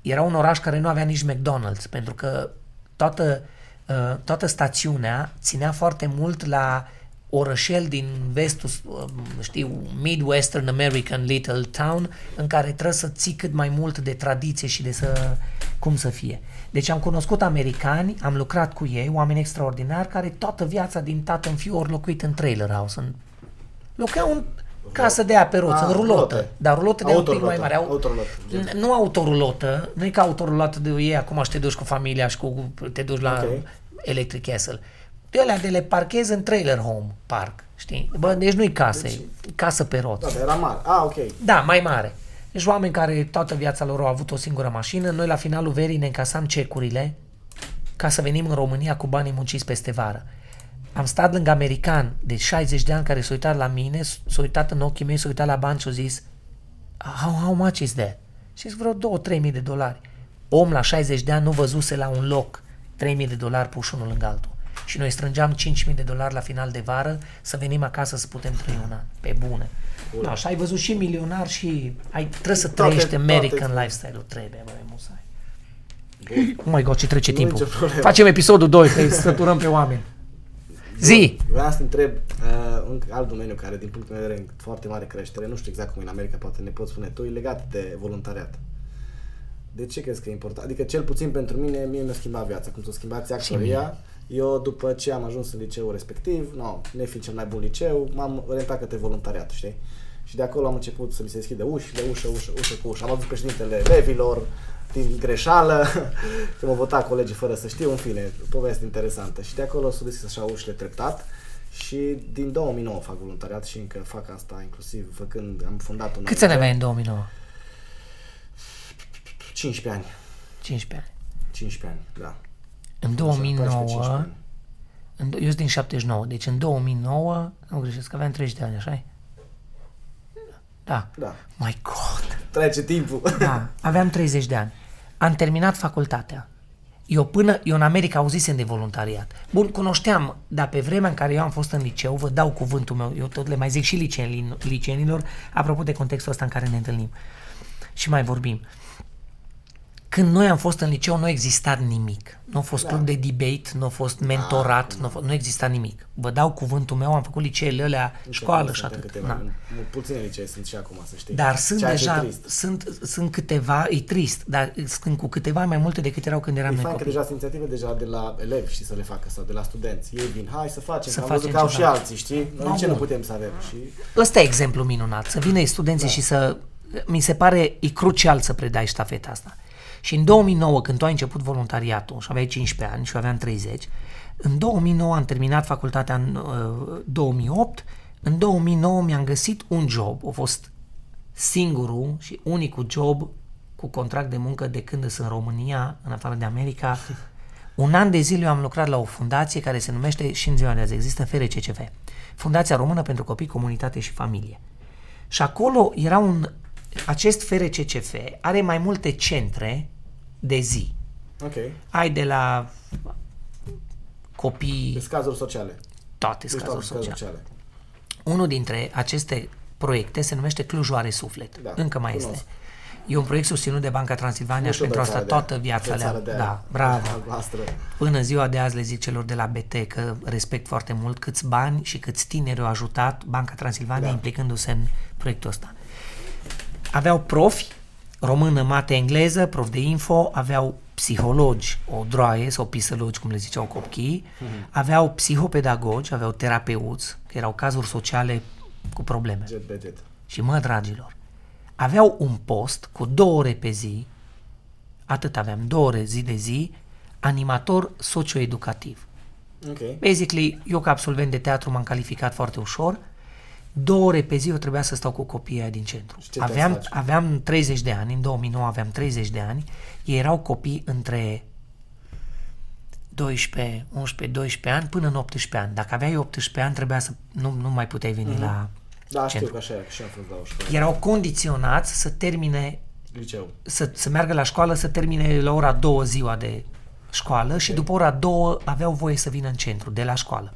Era un oraș care nu avea nici McDonald's, pentru că toată, uh, toată stațiunea ținea foarte mult la orășel din vestul, uh, știu, Midwestern American Little Town, în care trebuie să ții cât mai mult de tradiție și de să, cum să fie. Deci am cunoscut americani, am lucrat cu ei, oameni extraordinari, care toată viața din tată în fiu ori locuit în trailer house. În... Locuiau în, Casă de ape roță, Ah, rulotă. rulote. Dar rulotă de un pic Autorulotă, mai mare. Au- autorulotă, gen. N- Nu autorulotă, nu e ca autorulotă de ei acum și te duci cu familia și cu, te duci la Ok. Electric Castle. De alea de le parchezi în trailer home park, știi? Bă, deci nu-i casă, deci... casă pe roți. Da, dar era mare. Ah, ok. Da, mai mare. Deci oameni care toată viața lor au avut o singură mașină, noi la finalul verii ne încasam cecurile ca să venim în România cu banii munciți peste vară. Am stat lângă american de 60 de ani care s-a uitat la mine, s- s-a uitat în ochii mei, s-a uitat la bani și a zis how, how much is that? Și zis vreo 2-3 mii de dolari. Om la 60 de ani nu văzuse la un loc 3 mii de dolari puși unul lângă altul. Și noi strângeam 5 mii de dolari la final de vară să venim acasă să putem trăi un an. Pe bune. Da, și ai văzut și milionar și ai, trebuie să Toate- trăiești American toate- lifestyle-ul. Trebuie, băi, musai. Oh my god, ce trece Nu timpul. nicio problemă. Facem episodul 2, că îi săturăm pe oameni. Zi! Vreau să te întreb uh, un alt domeniu care, din punctul meu de vedere, în foarte mare creștere, nu știu exact cum e în America, poate ne poți spune tu, e legat de voluntariat. De ce crezi că e important? Adică, cel puțin pentru mine, mie mi-a schimbat viața, cum s-a schimbat ți actoria. Eu, după ce am ajuns în liceul respectiv, no, nefiind cel mai bun liceu, m-am orientat către voluntariat, știi? Și de acolo am început să mi se deschidă ușile, ușă, ușă, ușă cu ușă. Am avut președintele levilor, din greșeală, că mă vota colegii fără să știu, în fine, poveste interesantă. Și de acolo s-au deschis așa ușile treptat și din 2009 fac voluntariat și încă fac asta, inclusiv făcând, am fondat un Câți ani aveai în 2009? 15 ani. 15 ani. 15 ani, da. În 14-15 2009, ani. în, do- eu sunt din 79, deci în 2009, nu greșesc, aveam 30 de ani, așa Da. Da. My God! Trece timpul. Da, aveam 30 de ani. Am terminat facultatea. Eu până, eu în America auzisem de voluntariat. Bun, cunoșteam, dar pe vremea în care eu am fost în liceu, vă dau cuvântul meu, eu tot le mai zic și liceenilor, liceenilor, apropo de contextul ăsta în care ne întâlnim și mai vorbim. Când noi am fost în liceu, nu exista nimic. Nu a fost Da. club de debate, nu a fost mentorat, nu, a fost, nu exista nimic. Vă dau cuvântul meu, am făcut liceele alea, școală și atât. Câteva, Na. în- Puține licee sunt și acum, să știi. Dar sunt Ceea ce e deja, trist. sunt, sunt câteva, e trist, dar sunt cu câteva mai multe decât erau când eram E noi fain că copii. deja sunt inițiative deja de la elevi și să le facă sau de la studenți. Ei vin, hai să facem, Să să am văzut facem că au ceva. și alții, știi? Noi No, de ce nu bun. putem să avem? Și Ăsta e exemplu minunat, să vină studenții Da. și să... Mi se pare, e crucial să predai ștafeta asta. Și în 2009, când tu ai început voluntariatul și aveai 15 ani și eu aveam 30, în 2009 am terminat facultatea în uh, 2008, în 2009 mi-am găsit un job, a fost singurul și unicul job cu contract de muncă de când sunt în România, în afară de America. Un an de zile eu am lucrat la o fundație care se numește și în ziua de azi există FRCCF, Fundația Română pentru Copii, Comunitate și Familie. Și acolo era un... Acest FRCCF are mai multe centre de zi. ok. Ai de la copii, Deci cazuri sociale. toate Deci scazuri toate sociale. sociale. Unul dintre aceste proiecte se numește Clujoare Suflet. Da, Încă mai cunosc. este. E un proiect susținut de Banca Transilvania Nu și știu pentru de asta țară de toată aia. viața De le țară de aia. Da, bravo. Albastră. Până ziua de azi le zic celor de la BT că respect foarte mult câți bani și câți tineri au ajutat Banca Transilvania Da. implicându-se în proiectul ăsta. Aveau profi, română, mate, engleză, prof de info, aveau psihologi, o droaie sau pisălogi, cum le ziceau copiii, aveau psihopedagogi, aveau terapeuți, că erau cazuri sociale cu probleme. Jet pe jet. Și mă, dragilor, aveau un post cu două ore pe zi, atât aveam, două ore zi de zi, animator socioeducativ. Ok. Basically, eu ca absolvent de teatru m-am calificat foarte ușor, două ore pe zi eu trebuia să stau cu copiii aia din centru. Și ce trebuie Aveam, să faci? aveam 30 de ani, în 2009 aveam 30 de ani, ei erau copii între 12, 11, 12 ani până în 18 ani. Dacă aveai 18 ani, trebuia să nu, nu mai puteai veni la Da, știu centru. că așa e, că și am fost la o școală. Erau condiționați să termine Liceu. să, să meargă la școală, să termine la ora 2 ziua de școală și după ora 2 aveau voie să vină în centru, de la școală.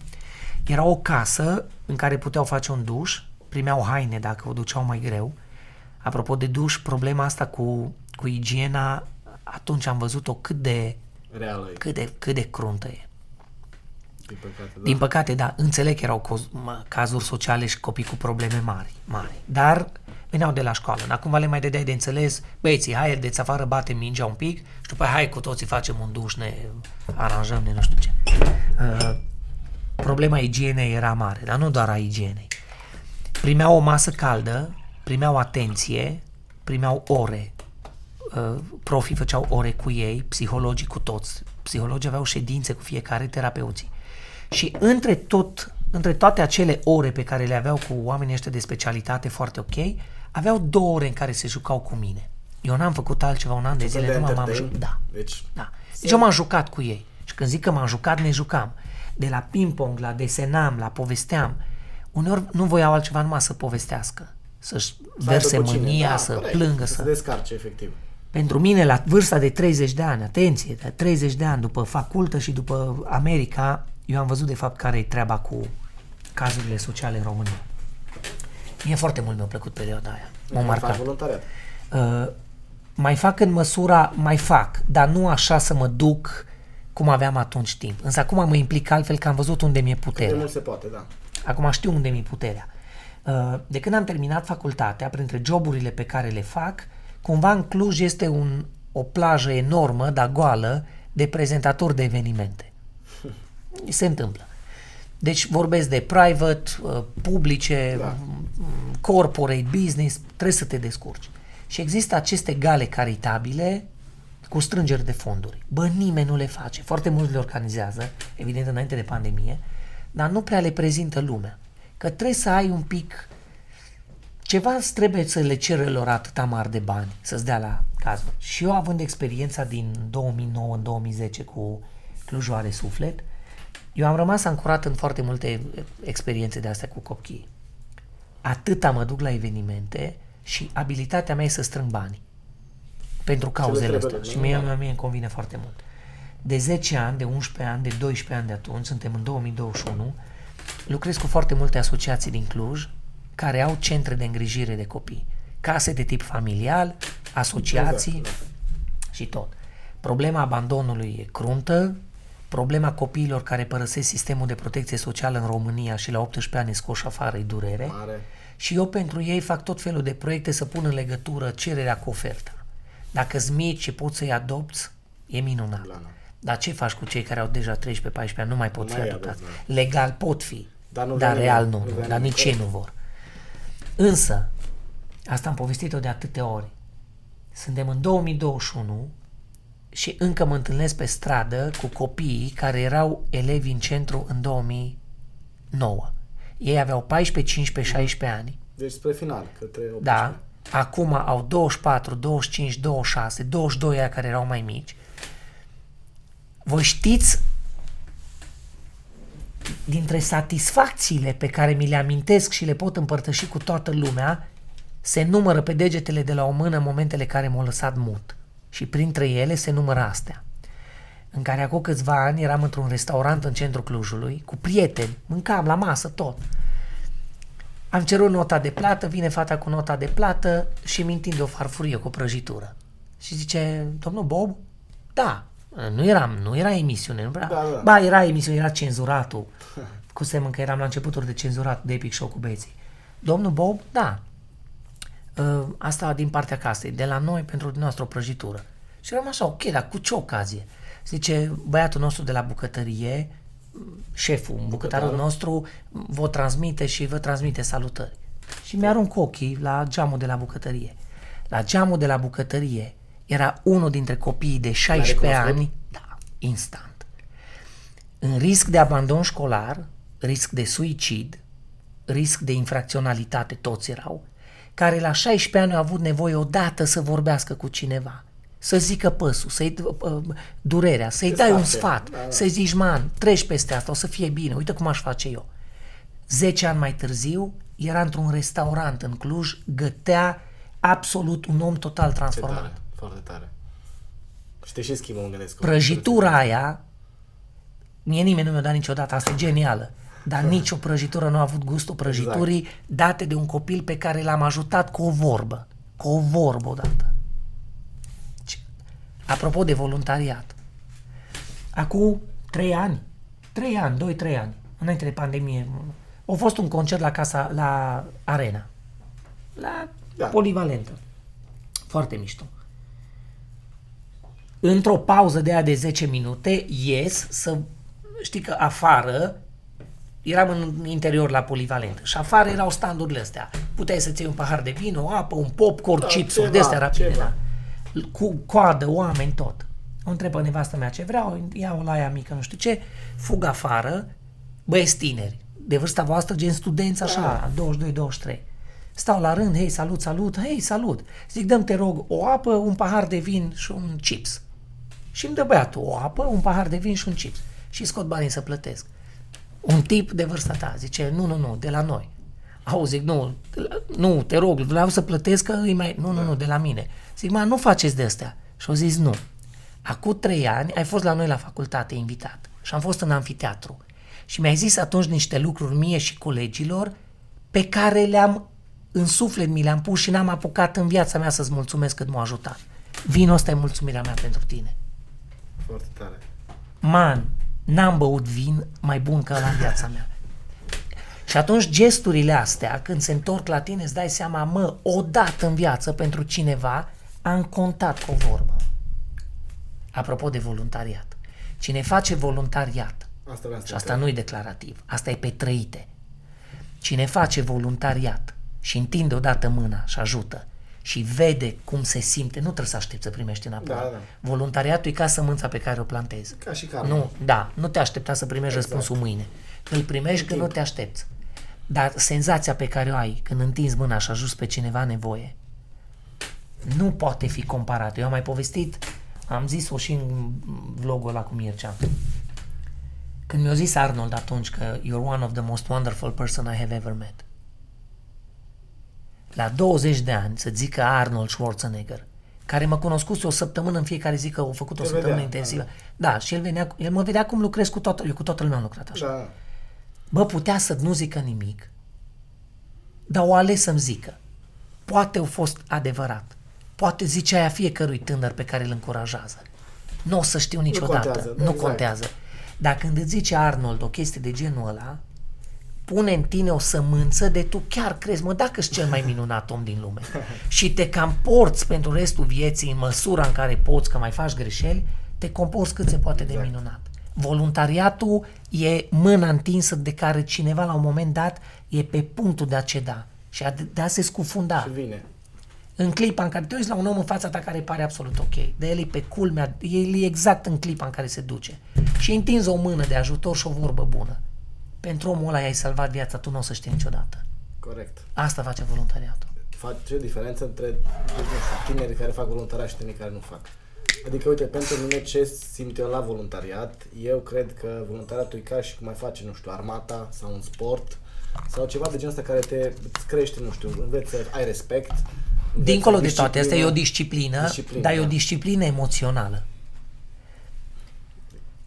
Era o casă în care puteau face un duș, primeau haine dacă o duceau mai greu. Apropo de duș, problema asta cu, cu igiena, atunci am văzut-o cât de, Reală e, cât de, cât de cruntă e. din păcate. Da. Din păcate, da, înțeleg că erau coz- mă, cazuri sociale și copii cu probleme mari, mari. Dar veneau de la școală. Acum le mai dădeai de înțeles, băieții, hai, de afară, bate mingea un pic și după aia, hai cu toții facem un duș, ne aranjăm, ne nu știu ce. Uh, problema igienei era mare, dar nu doar a igienei. primeau o masă caldă, primeau atenție, primeau ore. Uh, profii făceau ore cu ei, psihologii cu toți. Psihologii aveau ședințe cu fiecare, terapeuții. Și între, tot, între toate acele ore pe care le aveau cu oamenii ăștia de specialitate foarte ok, aveau două ore în care se jucau cu mine. Eu n-am făcut altceva un an de Un fel zile, de nu m-am entertain? jucat. Da. Deci, Da. Deci eu m-am jucat cu ei. Și când zic că m-am jucat, ne jucam. De la ping-pong, la desenam, la povesteam. Uneori nu voiau altceva numai să povestească. Să-și să verse aibă cu cine. mânia, Da, să corect. plângă, să să... se descarce, efectiv. Pentru mine, la vârsta de 30 de ani, atenție, de 30 de ani, după facultă și după America, eu am văzut de fapt care e treaba cu cazurile sociale în România. Mie foarte mult mi-a plăcut perioada aia. M-a Faci marcat. voluntariat. Uh, mai fac în măsura, mai fac, dar nu așa să mă duc cum aveam atunci timp. Însă acum mă implic altfel că am văzut unde mi-e De puterea. mult se poate, da. Acum știu unde mi-e puterea. Uh, De când am terminat facultatea, printre joburile pe care le fac, cumva în Cluj este un, o plajă enormă, dar goală, de prezentatori de evenimente. Se întâmplă. Deci vorbesc de private, uh, publice, Da. m- corporate, business, trebuie să te descurci. Și există aceste gale caritabile cu strângeri de fonduri. Bă, nimeni nu le face. Foarte mulți le organizează, evident înainte de pandemie, dar nu prea le prezintă lumea. Că trebuie să ai un pic... Ceva îți trebuie să le cere lor atâta mari de bani, să-ți dea la cazul. Și eu având experiența din 2009-2010 cu Clujoare Suflet, eu am rămas ancorat în foarte multe experiențe de astea cu copii. Atâta mă duc la evenimente și abilitatea mea e să strâng bani pentru cauzele trebuie, astea. Și nu? mie, Da. mie îmi convine foarte mult. De 10 ani, de 11 ani, de 12 ani de atunci, suntem în 2021, lucrez cu foarte multe asociații din Cluj care au centre de îngrijire de copii. Case de tip familial, asociații Exact, și tot. Problema abandonului e cruntă, problema copiilor care părăsesc sistemul de protecție socială în România și la 18 ani scoși afară e durere. Mare. Și eu pentru ei fac tot felul de proiecte să pun în legătură cererea cu oferta. Dacă îți mici și poți să-i adopți, e minunat. Blană. Dar ce faci cu cei care au deja 13-14 ani, nu mai pot Nu fi mai adoptați? adopți, Legal pot fi, Dar nu dar vrea real nimeni, nu, nu nu vrea dar nimeni. nici ei nu vor. Însă, asta am povestit-o de atâtea ori. Suntem în 2021 și încă mă întâlnesc pe stradă cu copiii care erau elevi în centru în 2009. Ei aveau 14, 15, 16 ani. Deci spre final, către 18. Da. Acum au 24, 25, 26, 22 aia care erau mai mici. Voi știți dintre satisfacțiile pe care mi le amintesc și le pot împărtăși cu toată lumea, se numără pe degetele de la o mână momentele care m-au lăsat mut. Și printre ele se numără astea. În care acum câțiva ani eram într-un restaurant în centrul Clujului, cu prieteni, mâncam la masă tot. Am cerut nota de plată, vine fata cu nota de plată și mi întinde o farfurie cu o prăjitură. Și zice, domnul Bob? Da. Nu eram, nu era emisiune, nu vrea. Da, da. Ba, era emisiune, era cenzuratul. Cu semn că eram la începuturi de cenzurat de Epic Show cu beții. Domnul Bob? Da. Ă, Asta din partea casei, de la noi pentru dumneavoastră o prăjitură. Și eram așa, ok, dar cu ce ocazie? Zice, băiatul nostru de la bucătărie, șeful, bucătarul Bucătarul. nostru, vă transmite și vă transmite salutări. Și mi-arunc ochii la geamul de la bucătărie. La geamul de la bucătărie era unul dintre copiii de 16 recunoscut? ani, da, instant. În risc de abandon școlar, risc de suicid, risc de infracționalitate, toți erau, care la 16 ani au avut nevoie odată să vorbească cu cineva, să zică păsul, să-i uh, durerea, să-i Se dai un sfate. sfat, Da, da. să-i zici, man, treci peste asta, o să fie bine, uite cum aș face eu. 10 ani mai târziu, era într-un restaurant în Cluj, gătea absolut un om total Ce transformat. tare, foarte tare. Și te și schimbă, mă gândesc. Prăjitura aia, mie nimeni nu mi-a dat niciodată, asta e genială, dar nicio prăjitură nu a avut gustul prăjiturii date de un copil pe care l-am ajutat cu o vorbă. Cu o vorbă odată. Ce- Apropo de voluntariat. Acum trei ani, trei ani, doi, trei ani, înainte de pandemie, a fost un concert la casa, la arena. La Da. polivalentă. Foarte mișto într-o pauză de aia de 10 minute ies să știi că afară eram în interior la polivalent și afară erau standurile astea. Puteai să-ți iei un pahar de vin, o apă, un popcorn, Da, chipsuri, ceva, de astea rapide. ceva. Da. Cu coadă, oameni, tot. O întreb pe nevastă mea ce vreau, iau la ea mică, nu știu ce, fug afară, băieți tineri, de vârsta voastră, gen studenți, așa, 22-23. Stau la rând, hei, salut, salut, hei, salut. Zic, dăm te rog o apă, un pahar de vin și un chips. Și îmi dă băiatul o apă, un pahar de vin și un chips. Și scot banii să plătesc. Un tip de vârsta ta zice, nu, nu, nu, de la noi. Au, zic, nu, de la- nu, te rog, vreau să plătesc că îi mai... Nu, nu, nu, de la mine. Zic, mă, nu faceți de astea. Și au zis, nu. Acum trei ani ai fost la noi la facultate invitat și am fost în amfiteatru. Și mi-ai zis atunci niște lucruri mie și colegilor pe care le-am în suflet mi le-am pus și n-am apucat în viața mea să-ți mulțumesc cât m-a ajutat. Vinul ăsta e mulțumirea mea pentru tine. Foarte tare. Man, n-am băut vin mai bun ca la în viața mea. Și atunci gesturile astea, când se întorc la tine, îți dai seama, mă, odată în viață pentru cineva am contat cu o vorbă. Apropo de voluntariat. Cine face voluntariat, Asta vreau să și te asta întreb. nu e declarativ, asta e pe trăite. Cine face voluntariat și întinde odată mâna și ajută și vede cum se simte, nu trebuie să aștepți să primești înapoi. Da, da. Voluntariatul e ca sămânța pe care o plantezi. Ca și karma. Nu, da, nu te aștepta să primești Exact. răspunsul mâine. Îl primești când nu te aștepți. Dar senzația pe care o ai când întinzi mâna și ajuți pe cineva în nevoie nu poate fi comparată. Eu am mai povestit, am zis-o și în vlogul ăla cu Mircea. Când mi-a zis Arnold atunci că you're one of the most wonderful person I have ever met. La 20 de ani să zică Arnold Schwarzenegger, care mă cunoscuse o săptămână în fiecare zi că au făcut o Te săptămână vedea, intensivă. Da, și el, venea, el mă vedea cum lucrez cu toată, eu cu toată lumea am lucrat așa. Da. Bă, putea să nu zică nimic, dar o ales să-mi zică. Poate a fost adevărat. Poate zice aia fiecărui tânăr pe care îl încurajează. Nu o să știu niciodată. contează, nu exact. contează. Dar când îți zice Arnold o chestie de genul ăla, pune în tine o sămânță de tu chiar crezi, mă, dacă ești cel mai minunat om din lume și te cam porți pentru restul vieții în măsura în care poți, că mai faci greșeli, te comporți cât se poate de Exact. minunat. Voluntariatul e mâna întinsă de care cineva la un moment dat e pe punctul de a ceda și a, de a se scufunda. Și vine. În clipa în care te uiți la un om în fața ta care pare absolut ok, de el e pe culmea, el e exact în clipa în care se duce și întinzi o mână de ajutor și o vorbă bună. Pentru omul ăla i-ai salvat viața, tu nu o să știi niciodată. Corect. Asta face voluntariatul. Face o diferență între nu știu, tineri care fac voluntariat și tineri care nu fac. Adică, uite, pentru mine ce simt eu la voluntariat, eu cred că voluntariatul e ca și cum mai face, nu știu, armata sau un sport sau ceva de genul ăsta care te îți crește, nu știu, înveți să ai respect. înveți Dincolo de toate, asta e o disciplină. disciplină, Disciplină, dar e o da. disciplină emoțională.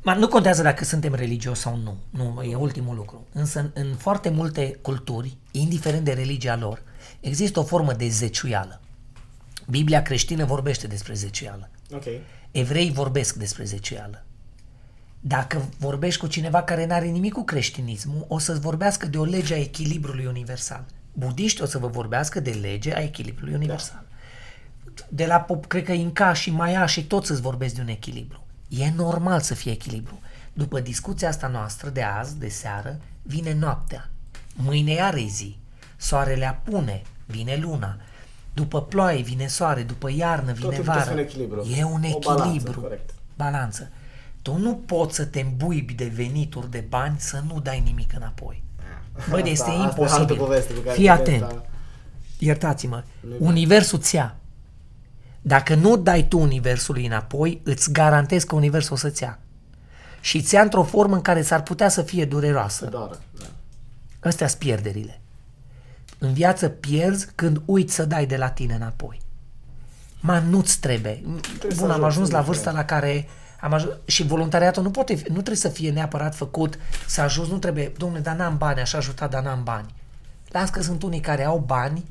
Ma nu contează dacă suntem religioși sau nu, nu, e ultimul lucru. Însă în, în foarte multe culturi, indiferent de religia lor, există o formă de zeciuială. Biblia creștină vorbește despre zeciuială. Ok. Evrei vorbesc despre zeciuială. Dacă vorbești cu cineva care n-are nimic cu creștinismul, o să-ți vorbească de o lege a echilibrului universal. Budiști o să vă vorbească de lege a echilibrului universal. De la, pop- cred că Inca și Maia și toți îți vorbesc de un echilibru. E normal să fie echilibru. După discuția asta noastră de azi, de seară, vine noaptea. Mâine iar e zi. Soarele apune, vine luna. După ploaie vine soare, după iarnă vine Totul trebuie să vară. fie un echilibru. E un O balanță, echilibru. corect. Balanță. Tu nu poți să te îmbuibi de venituri de bani să nu dai nimic înapoi. Bă, Asta- este asta e altă imposibil. poveste pe care Fii putem atent. sta- Iertați-mă. Nu-i Universul ți ia. Dacă nu dai tu Universului înapoi, îți garantez că Universul o să-ți ia. Și ți ia într-o formă în care s-ar putea să fie dureroasă. Doar, da. Astea sunt pierderile. În viață pierzi când uiți să dai de la tine înapoi. Ma, nu-ți trebuie. să Bun, am ajuți, ajuns la indiferent. vârsta la care am ajuns, și voluntariatul nu, poate, fi- nu trebuie să fie neapărat făcut să ajungi, nu trebuie, domnule, dar n-am bani, aș ajuta, dar n-am bani. Las că sunt unii care au bani,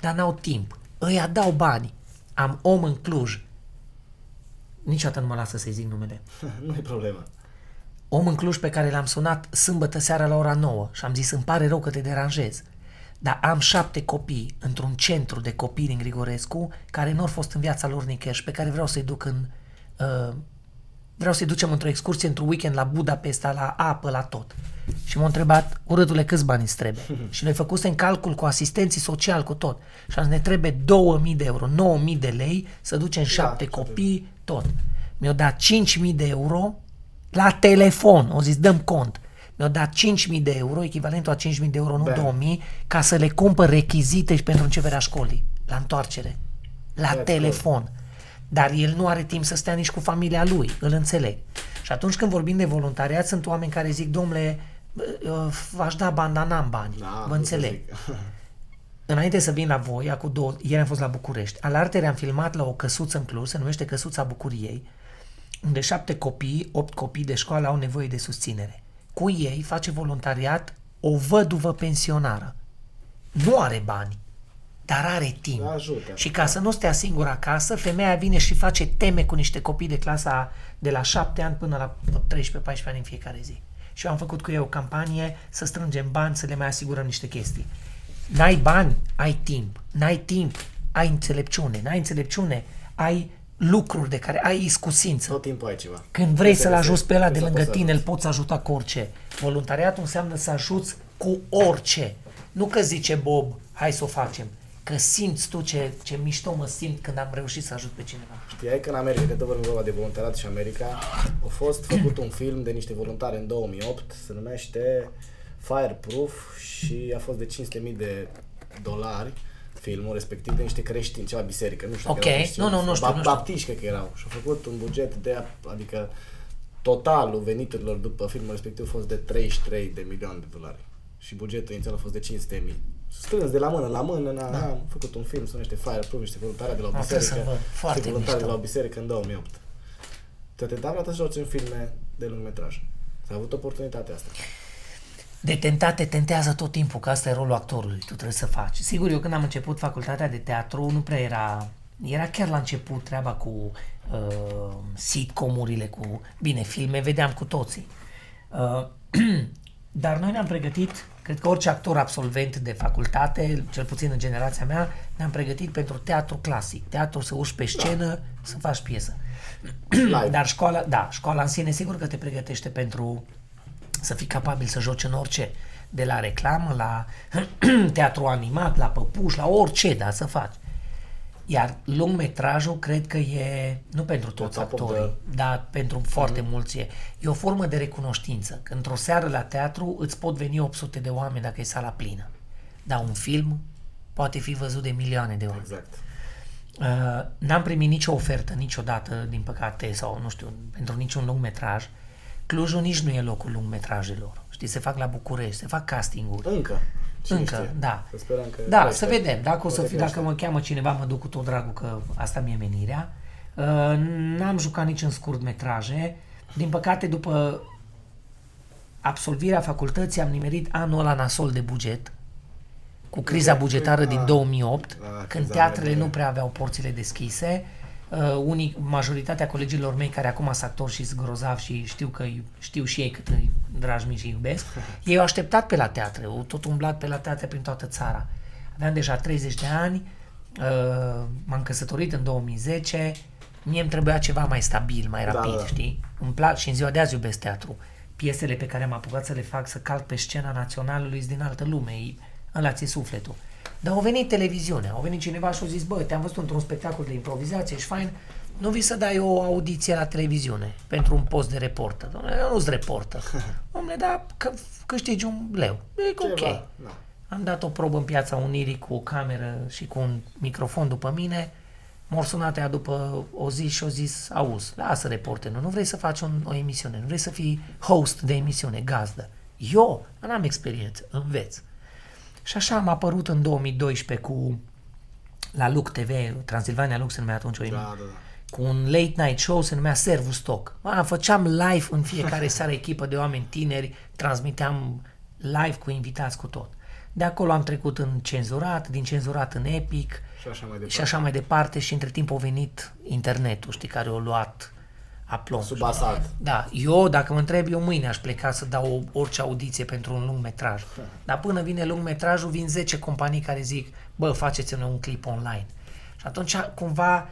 dar n-au timp. Ăia dau bani. Am om în Cluj. Niciodată nu mă lasă să-i zic numele nu e problemă. om în Cluj pe care l-am sunat sâmbătă seara la ora 9 și am zis îmi pare rău că te deranjez, dar am șapte copii într-un centru de copii din Grigorescu care nu au fost în viața lor nicăieri și pe care vreau să-i duc în... Uh, vreau să-i ducem într-o excursie, într-un weekend la Budapesta, la apă, la tot. și m-a întrebat, urâtule, câți bani îți trebuie? și noi făcusem calcul cu asistenții social, cu tot. Și am zis, ne trebuie 2000 de euro, 9000 de lei, să ducem șapte da, copii, tot. Mi-au dat 5000 de euro la telefon, au zis, dăm cont. Mi-au dat 5.000 de euro, echivalentul a 5.000 de euro, nu Bam. 2.000, ca să le cumpăr rechizite și pentru începerea școlii, la întoarcere, la That's telefon. Dar el nu are timp să stea nici cu familia lui, îl înțeleg. Și atunci când vorbim de voluntariat, sunt oameni care zic, domnule, uh, v-aș da bani, dar n-am bani. Da, Vă nu înțeleg. zic. Înainte să vin la voi, acum două, ieri am fost la București. Alartere am filmat la o căsuță în Cluj, se numește Căsuța Bucuriei, unde șapte copii, opt copii de școală au nevoie de susținere. Cu ei face voluntariat o văduvă pensionară. Nu are bani, dar are timp. Da, ajută. Și ca să nu stea singură acasă, femeia vine și face teme cu niște copii de clasa de la 7 ani până la 13-14 ani în fiecare zi. Și eu am făcut cu ei o campanie să strângem bani, să le mai asigurăm niște chestii. N-ai bani, ai timp. N-ai timp, ai înțelepciune. N-ai înțelepciune, ai lucruri de care ai iscusință. Tot timpul ai ceva. Când vrei Trebuie să-l să- ajuți pe ăla de trebuie să lângă poți să tine, îl ajuți. poți ajuta cu orice. Voluntariatul înseamnă să ajuți cu orice. Nu că zice Bob, hai să o facem. Că simți tu ce, ce mișto mă simt când am reușit să ajut pe cineva. Știai că în America, că tot vorbim vorba de voluntariat și America, a fost făcut un film de niște voluntari în 2008, se numește Fireproof și a fost de 500.000 de dolari filmul respectiv de niște creștini, ceva biserică, nu știu dacă Ok, erau creștini, nu, nu, nu știu, nu știu. Baptiști cred că erau și au făcut un buget de, adică totalul veniturilor după filmul respectiv a fost de 33 de milioane de dolari și bugetul inițial a fost de 500 mii. Strâns de la mână la mână, na, da. am făcut un film, se numește Fireproof, niște voluntari de la o Ah, trebuie biserică. să văd. Foarte niște voluntari de mișto. la o biserică în 2008. Te-a tentat vreodată să joci în filme de lungmetraj? S-a avut oportunitatea asta. De tentat te tentează tot timpul, că asta e rolul actorului, tu trebuie să faci. Sigur, eu când am început facultatea de teatru, nu prea era... Era chiar la început treaba cu uh, sitcomurile, cu... Bine, filme vedeam cu toții. Uh, dar noi ne-am pregătit, cred că orice actor absolvent de facultate, cel puțin în generația mea, ne-am pregătit pentru teatru clasic. Teatru să urci pe scenă, da. să faci piesă. Live. Dar școala, da, școala în sine sigur că te pregătește pentru să fii capabil să joci în orice. De la reclamă, la teatru animat, la păpuș, la orice, da, să faci. Iar lungmetrajul cred că e, nu pentru toți top of actorii, dar pentru foarte mulți e. E o formă de recunoștință. Că într-o seară la teatru îți pot veni 800 de oameni dacă e sala plină. Dar un film poate fi văzut de milioane de oameni. Exact. Uh, n-am primit nicio ofertă niciodată, din păcate, sau nu știu, pentru niciun lungmetraj. Clujul nici nu e locul lungmetrajelor. Știi, se fac la București, se fac castinguri. Încă. Cine Încă, știe? da. Să sperăm că Da, crește. să vedem. Dacă o să Poate fi, dacă crește. mă cheamă cineva, mă duc cu tot dragul că asta mi-e menirea. Uh, n-am jucat nici în scurt metraje. Din păcate, după absolvirea facultății, am nimerit anul ăla nasol de buget cu criza Buget, bugetară ah, din 2008, ah, când criza teatrele mea de- nu prea aveau porțile deschise. Uh, unii, majoritatea colegilor mei care acum sunt actori și sunt grozavi și știu că știu și ei cât îi dragi mii și îi iubesc, ei au așteptat pe la teatre, au tot umblat pe la teatre prin toată țara. Aveam deja 30 de ani, uh, m-am căsătorit în 2010, mie îmi trebuia ceva mai stabil, mai Da, rapid, da. știi? Îmi plac și în ziua de azi iubesc teatru. Piesele pe care am apucat să le fac să calc pe scena naționalului sunt din altă lume, e- ăla ți sufletul. Dar au venit televiziunea, au venit cineva și au zis, bă, te-am văzut într-un spectacol de improvizație, ești fain, nu vii să dai o audiție la televiziune pentru un post de reporter. Dom'le, eu nu-s reporter. Dom'le, da, că câștigi un leu. E ok. Ceva, da. Am dat o probă în piața Unirii cu o cameră și cu un microfon după mine. M-au sunat ea după o zi și au zis, auzi, lasă reporterul, nu vrei să faci un, o emisiune, nu vrei să fii host de emisiune, gazdă. Eu n-am experiență, înveț. Și așa am apărut în 2012 cu la Luc TV, Transilvania Lux se numea atunci o Da, emisiune da, da. cu un late night show, se numea Servus Stock. Mă, făceam live în fiecare seară echipă de oameni tineri, transmiteam live cu invitați cu tot. De acolo am trecut în cenzurat, din cenzurat în epic Și așa mai departe. și așa mai departe și între timp a venit internetul, știi, care a luat aplomb. Sub asalt. Da, eu, dacă mă întreb, eu mâine aș pleca să dau o, orice audiție pentru un lung metraj. Dar până vine lung metrajul, vin 10 companii care zic, bă, faceți-ne un clip online. Și atunci, cumva,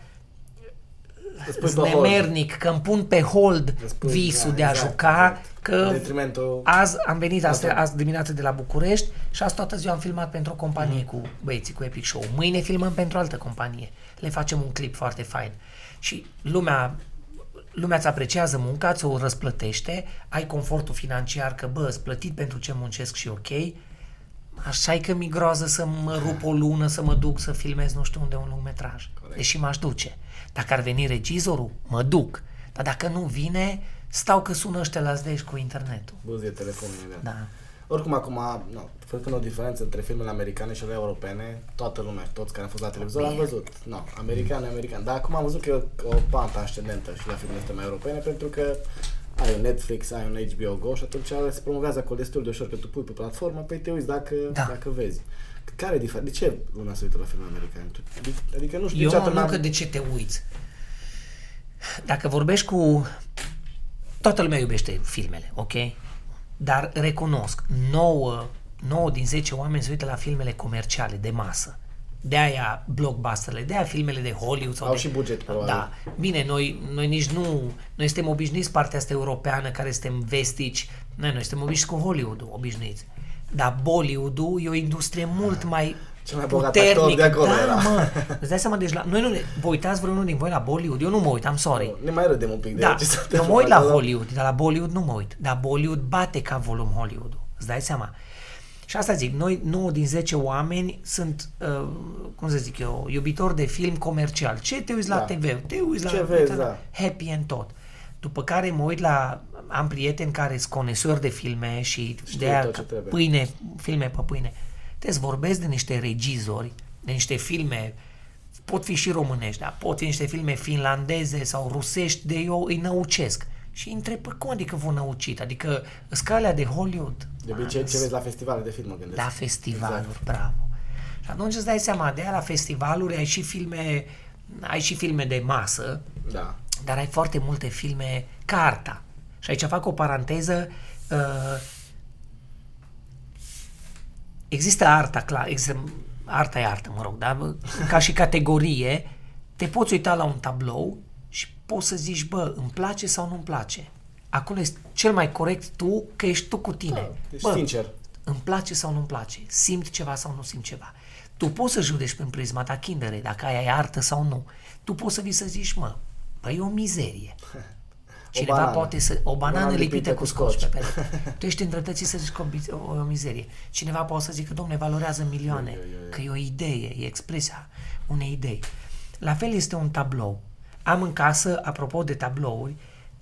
Îți pui pe hold. nemernic că îmi pun pe hold Îți pui- visul da, de a exact, juca exact. Că În detrimentul... azi am venit azi, Asta. azi dimineață de la București și azi toată ziua am filmat pentru o companie cu băieții, cu Epic Show. Mâine filmăm pentru o altă companie. Le facem un clip foarte fain. Și lumea lumea îți apreciază munca, ți-o răsplătește, ai confortul financiar că, bă, îți plătit pentru ce muncesc și ok, așa e că mi groază să mă rup o lună, să mă duc să filmez nu știu unde un lungmetraj. Corect. Deși m-aș duce. Dacă ar veni regizorul, mă duc. Dar dacă nu vine, stau că sună ăștia la zdeci cu internetul. Buzie telefonul imediat. Da. Oricum acum, nu, făcând o diferență între filmele americane și ale europene, toată lumea, toți care au fost la televizor, am văzut. Nu, american, american. Dar acum am văzut că e o, o pantă ascendentă și la filmele astea mai europene, pentru că ai un Netflix, ai un HBO Go și atunci se promovează acolo destul de ușor că tu pui pe platformă, păi te uiți dacă, Da. dacă vezi. Care e diferența? De ce lumea se uită la filme americane? Tu- adic- Adică nu știu, Eu niciodată nu n-am- că de ce te uiți. Dacă vorbești cu... Toată lumea iubește filmele, ok? Dar recunosc, 9, 9 din 10 oameni se uită la filmele comerciale, de masă. De aia blockbusterele, de aia filmele de Hollywood sau Au de... și buget, probabil. Da. Bine, noi, noi nici nu... Noi suntem obișnuiți partea asta europeană, care suntem vestici. Noi, noi suntem obișnuiți cu Hollywood-ul, obișnuiți. Dar Bollywood-ul e o industrie mult mai Cel mai bogat actor de acolo da, era. mă. Îți dai seama, deci la, noi nu ne, vă uitați vreunul din voi la Bollywood? Eu nu mă uit, am sorry. Ne mai râdem un pic de Da, ce s-a eu întâmplat mă uit la acolo. Hollywood, dar la Bollywood nu mă uit. Dar Bollywood bate ca volum Hollywood-ul. Îți dai seama? Și asta zic, noi 9 din 10 oameni sunt, uh, cum să zic eu, iubitori de film comercial. Ce te uiți la Da. TV? Te uiți la Ce vezi, da. happy and tot. După care mă uit la, am prieteni care sunt conesori de filme și Știu de aia tot ce ca trebuie. pâine, filme pe pâine. Te vorbesc de niște regizori, de niște filme, pot fi și românești, dar pot fi niște filme finlandeze sau rusești, de eu îi năucesc. Și îi întreb, "Păi cum adică vă năucit? Adică scalea de Hollywood. De obicei, ce vezi la festivale de film, mă gândesc. La festivaluri, Exact. bravo. Și atunci îți dai seama, de aia la festivaluri ai și filme, ai și filme de masă, Da. dar ai foarte multe filme ca arta. Și aici fac o paranteză. Uh, există arta, clar, există, arta e artă, mă rog, dar ca și categorie, te poți uita la un tablou și poți să zici, bă, îmi place sau nu-mi place. Acolo este cel mai corect tu, că ești tu cu tine. Da, deci sincer. Îmi place sau nu-mi place, simt ceva sau nu simt ceva. Tu poți să judeci prin prisma ta kindere, dacă aia e artă sau nu. Tu poți să vii să zici, mă, păi e o mizerie. Cineva banană. poate să... O banană Banană lipită lipită cu cu scoci pe scoci. perete. Tu ești îndreptățit să zici că o, biz- o, o mizerie. Cineva poate să zică, domne, valorează milioane, că e o idee, e expresia unei idei. La fel este un tablou. Am în casă, apropo de tablouri,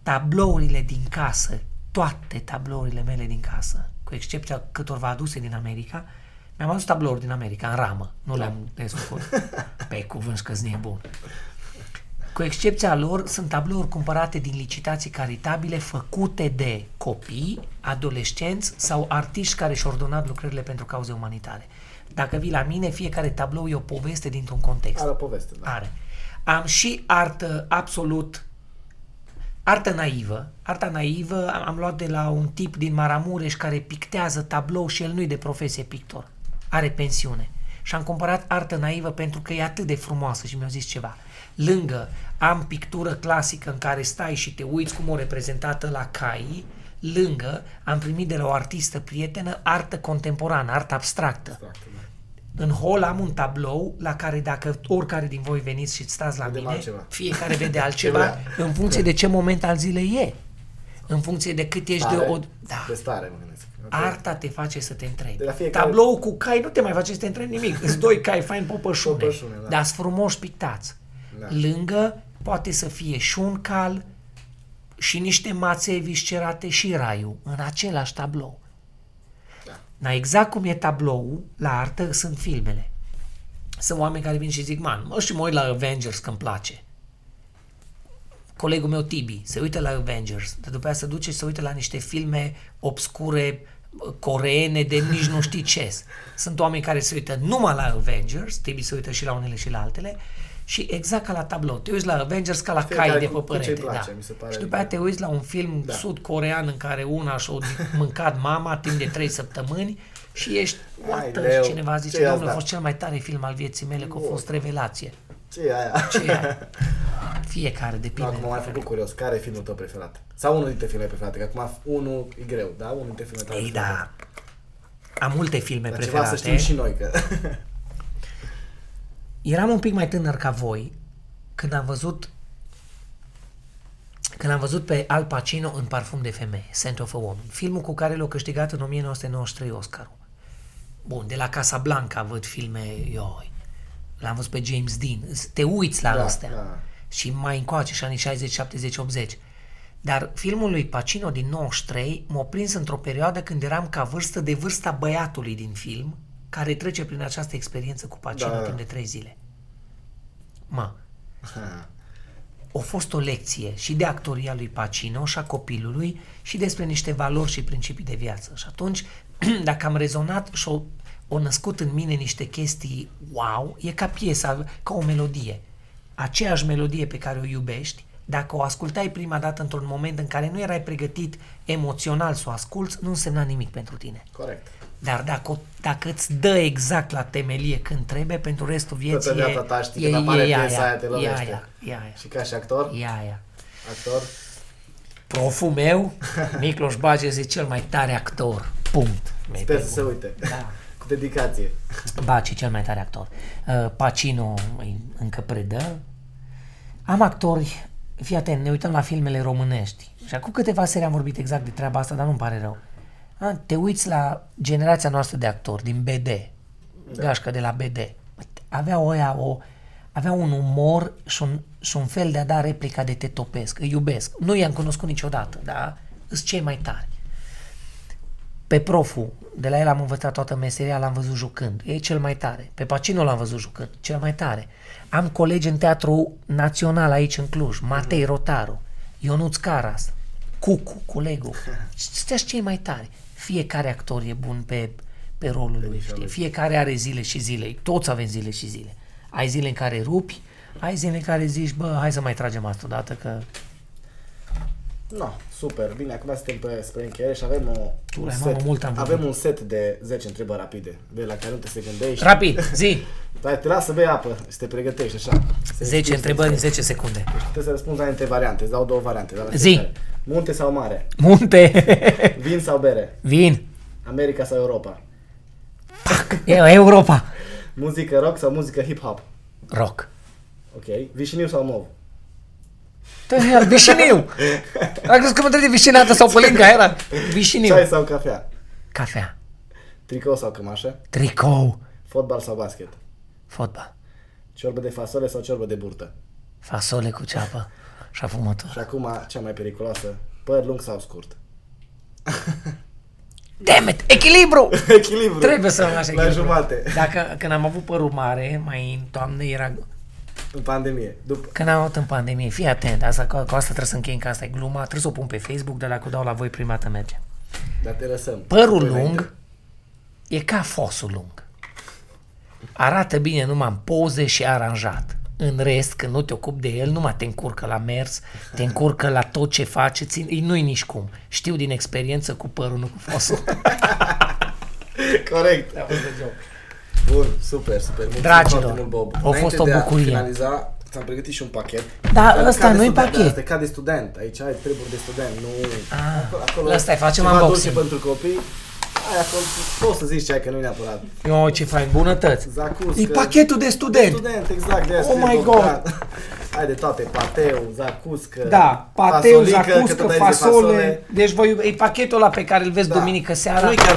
tablourile din casă, toate tablourile mele din casă, cu excepția câtorva aduse din America, mi-am adus tablouri din America, în ramă, nu le-am desfăcut. Pe cuvânt și că-s nebun. Cu excepția lor, sunt tablouri cumpărate din licitații caritabile făcute de copii, adolescenți sau artiști care și-au ordonat lucrările pentru cauze umanitare. Dacă vii la mine, fiecare tablou e o poveste dintr-un context. Are o poveste, da. Are. Am și artă absolut artă naivă. Arta naivă am, am luat de la un tip din Maramureș care pictează tablou și el nu-i de profesie pictor. Are pensiune. Și am cumpărat artă naivă pentru că e atât de frumoasă și mi-a zis ceva. Lângă am pictură clasică în care stai și te uiți cum o reprezentată la cai, lângă am primit de la o artistă prietenă artă contemporană, artă abstractă. Exact, da. În hol am un tablou la care dacă oricare din voi veniți și stați la Vedem mine, altceva. fiecare vede altceva Ce în funcție de ce moment al zilei e. În funcție de cât ești de Stare, o... Da. De stare, mă gândesc. Ok. Arta te face să te întrebi. De la fiecare- Tablou cu cai nu te mai face să te întrebi nimic. Îți doi cai fain popășune. Popășune, da. Dar sunt frumoși pictați. Da. Lângă poate să fie și un cal și niște mațe viscerate și raiul în același tablou. Da. Dar exact cum e tabloul, la artă sunt filmele. Sunt oameni care vin și zic, man, mă și mă uit la Avengers că îmi place. Colegul meu Tibi se uită la Avengers, dar după aia se duce și se uită la niște filme obscure coreene de nici nu știi ce. Sunt oameni care se uită numai la Avengers, Tibi se uită și la unele și la altele, și exact ca la tablou. Te uiți la Avengers ca la Fiecare cai de cu- pe cu ce-i părete. place, da. mi se pare și după aia te uiți la un film Da. sud-corean în care una și-a mâncat mama timp de 3 săptămâni și ești Hai, what the- leu, și cineva zice, ce-i domnule, a asta?" fost cel mai tare film al vieții mele, că a fost revelație. Ce e aia? Ce e aia? Fiecare Nu, depinde. acum m-ai făcut curios. Care e filmul tău preferat? Sau unul dintre filmele preferate? Că acum unul e greu, da? Unul dintre filmele tale Ei, preferate. da. Am multe filme Dar ceva să preferate. știm și noi că... Eram un pic mai tânăr ca voi când am văzut când am văzut pe Al Pacino în Parfum de femeie, Scent of a Woman, filmul cu care l-a câștigat în 1993 Oscarul. Bun, de la Casablanca văd filme, ioi, l-am văzut pe James Dean, te uiți la Da, astea. da. Și mai încoace, și anii 60, 70, 80. Dar filmul lui Pacino din 93 m-a prins într-o perioadă când eram ca vârstă de vârsta băiatului din film, care trece prin această experiență cu Pacino Da. timp de trei zile. Mă, a fost o lecție și de actoria lui Pacino și a copilului și despre niște valori și principii de viață. Și atunci, dacă am rezonat și o, o născut în mine niște chestii wow, e ca piesa, ca o melodie. Aceeași melodie pe care o iubești, dacă o ascultai prima dată într-un moment în care nu erai pregătit emoțional să o asculți, nu însemna nimic pentru tine. Corect. Dar dacă, o- dacă îți dă exact la temelie când trebuie, pentru restul vieții Toată viața e, ta știi, e, când apare e ea, piesa aia, te e lovește. aia, e aia, Și ca și actor? e aia. Actor? Proful meu, Micloș Bagez e cel mai tare actor. Punct. Mi-ai Sper pe să se bun. uite. Da. Cu dedicație. Baci e cel mai tare actor. Uh, Pacino îi încă predă. Am actori, fii atent, ne uităm la filmele românești. Și acum câteva serii am vorbit exact de treaba asta, dar nu-mi pare rău. A, te uiți la generația noastră de actori din BD, gașcă de la BD. Aveau oia o, aveau un umor și un, și un fel de a da replica de te topesc. Îi iubesc. Nu i-am cunoscut niciodată, dar sunt cei mai tari. Pe proful, de la el am învățat toată meseria, l-am văzut jucând. E cel mai tare. Pe Pacino l-am văzut jucând. Cel mai tare. Am colegi în teatru național aici în Cluj. Matei Rotaru, Ionuț Caras, Cucu, colegul. Ăștia sunt cei mai tari. Fiecare actor e bun pe, pe rolul lui. Știi? Fiecare are zile și zile. Toți avem zile și zile. Ai zile în care rupi, ai zile în care zici, bă, hai să mai tragem asta odată, că No, super. Bine, acum suntem pe, spre încheiere și avem o, un ai, mamă, mult am avem vorbit. un set de 10 întrebări rapide, de la care nu te se gândești. Rapid, zi! Dar te las să bei apă și te pregătești așa. Să 10 știi, întrebări în să- 10 secunde. Trebuie să răspunzi la niște variante. Îți dau două variante. de la Zi. fiecare. Munte sau mare? Munte! Vin sau bere? Vin! America sau Europa? E Europa! Muzică rock sau muzică hip-hop? Rock. Ok. Vișiniu sau mov? The hell, Vișiniu! Ai crezut că mă întreb de vișinată sau pălinca era? Vișiniu. Ceai sau cafea? Cafea. Tricou sau cămașă? Tricou. Fotbal sau basket? Fotbal. Ciorbă de fasole sau ciorbă de burtă? Fasole cu ceapă și afumător. Și acum, cea mai periculoasă, păr lung sau scurt? Damn it! Echilibru! Echilibru. Trebuie să am așa La echilibru. jumate. Dacă, când am avut părul mare, mai în toamnă, era... În pandemie. După... Când am avut în pandemie, fii atent, asta, cu, cu asta trebuie să închei, că asta e gluma, trebuie să o pun pe Facebook, de la cu dau la voi prima dată merge. Dar te lăsăm. Părul Apoi lung înainte. e ca fosul lung. Arată bine numai în poze și aranjat. În rest, când nu te ocupi de el, numai te încurcă la mers, te încurcă la tot ce face, țin, îi nu-i nici cum. Știu din experiență cu părul, nu cu fosul. Corect. A fost de joc. Bun, super, super. Mulțumim Dragilor, foarte mult, Bob. a Înainte fost o de a bucurie. finaliza, ți-am pregătit și un pachet. Da, Dar ăsta ca de nu-i student, pachet. Asta e ca de student. Aici ai treburi de student. Nu... Ah, ăsta-i, facem ceva unboxing. dulce pentru copii. Ai acolo, poți să zici ce ai, că nu e neapărat. Eu, ce fain, bunătăți. Zacuscă. E pachetul de student. Student, exact. De aia Oh scrie my Bogdan. Ai de toate, pateu, zacuscă, Da, pateu, fasolică, că zacuscă, tot ai zis de fasole. Deci voi, e pachetul ăla pe care îl vezi Da. duminică seara. Nu e chiar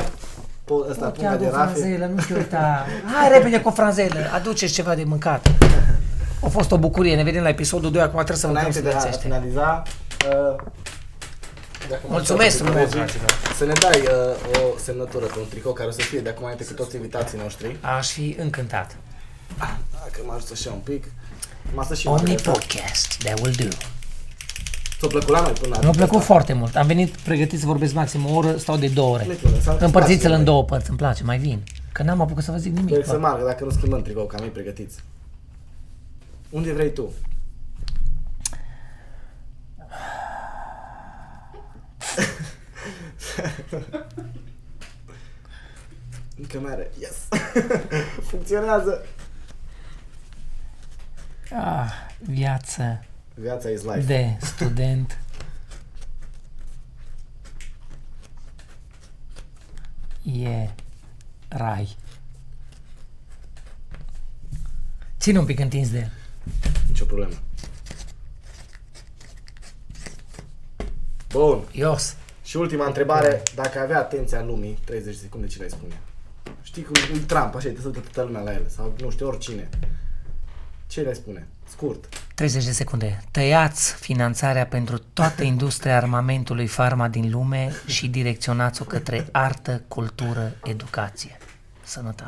po- ăsta, Nu punga chiar de o rafe. franzelă, nu te uita. Hai repede cu o franzelă, aduceți ceva de mâncat. A fost o bucurie, ne vedem la episodul 2, acum trebuie să mâncăm Înainte de a sfârțește. finaliza, uh, dacă mă Mulțumesc ajutați frumos, colegii, dragilor. Să ne dai uh, o semnătură pe un tricou care o să fie de acum înainte cu toți invitații noștri. Aș fi încântat. Dacă mă ajută și eu un pic. M-a să și Omni marca asta. Podcast, that will do. Ți-a plăcut la noi până Mi-a plăcut foarte mult. Am venit pregătit să vorbesc maxim o oră, stau de două ore. Nicola, s-a- Împărțiți-l spațiu, în două părți, îmi place, mai vin. Că n-am apucat să vă zic nimic. Trebuie să bă. margă dacă nu schimbăm tricou, ca noi pregătiți. Unde vrei tu? Încă mere. Yes! Funcționează! Ah, viață Viața is life. de student. E rai. Ține un pic întins de el. Nicio problemă. Bun. Ios. Și ultima întrebare, dacă avea atenția lumii, 30 de secunde, ce le spune? Știi cum un Trump, așa, te să toată lumea la el, sau nu știu, oricine. Ce le spune? Scurt. 30 de secunde. Tăiați finanțarea pentru toată industria armamentului farma din lume și direcționați-o către artă, cultură, educație. Sănătate.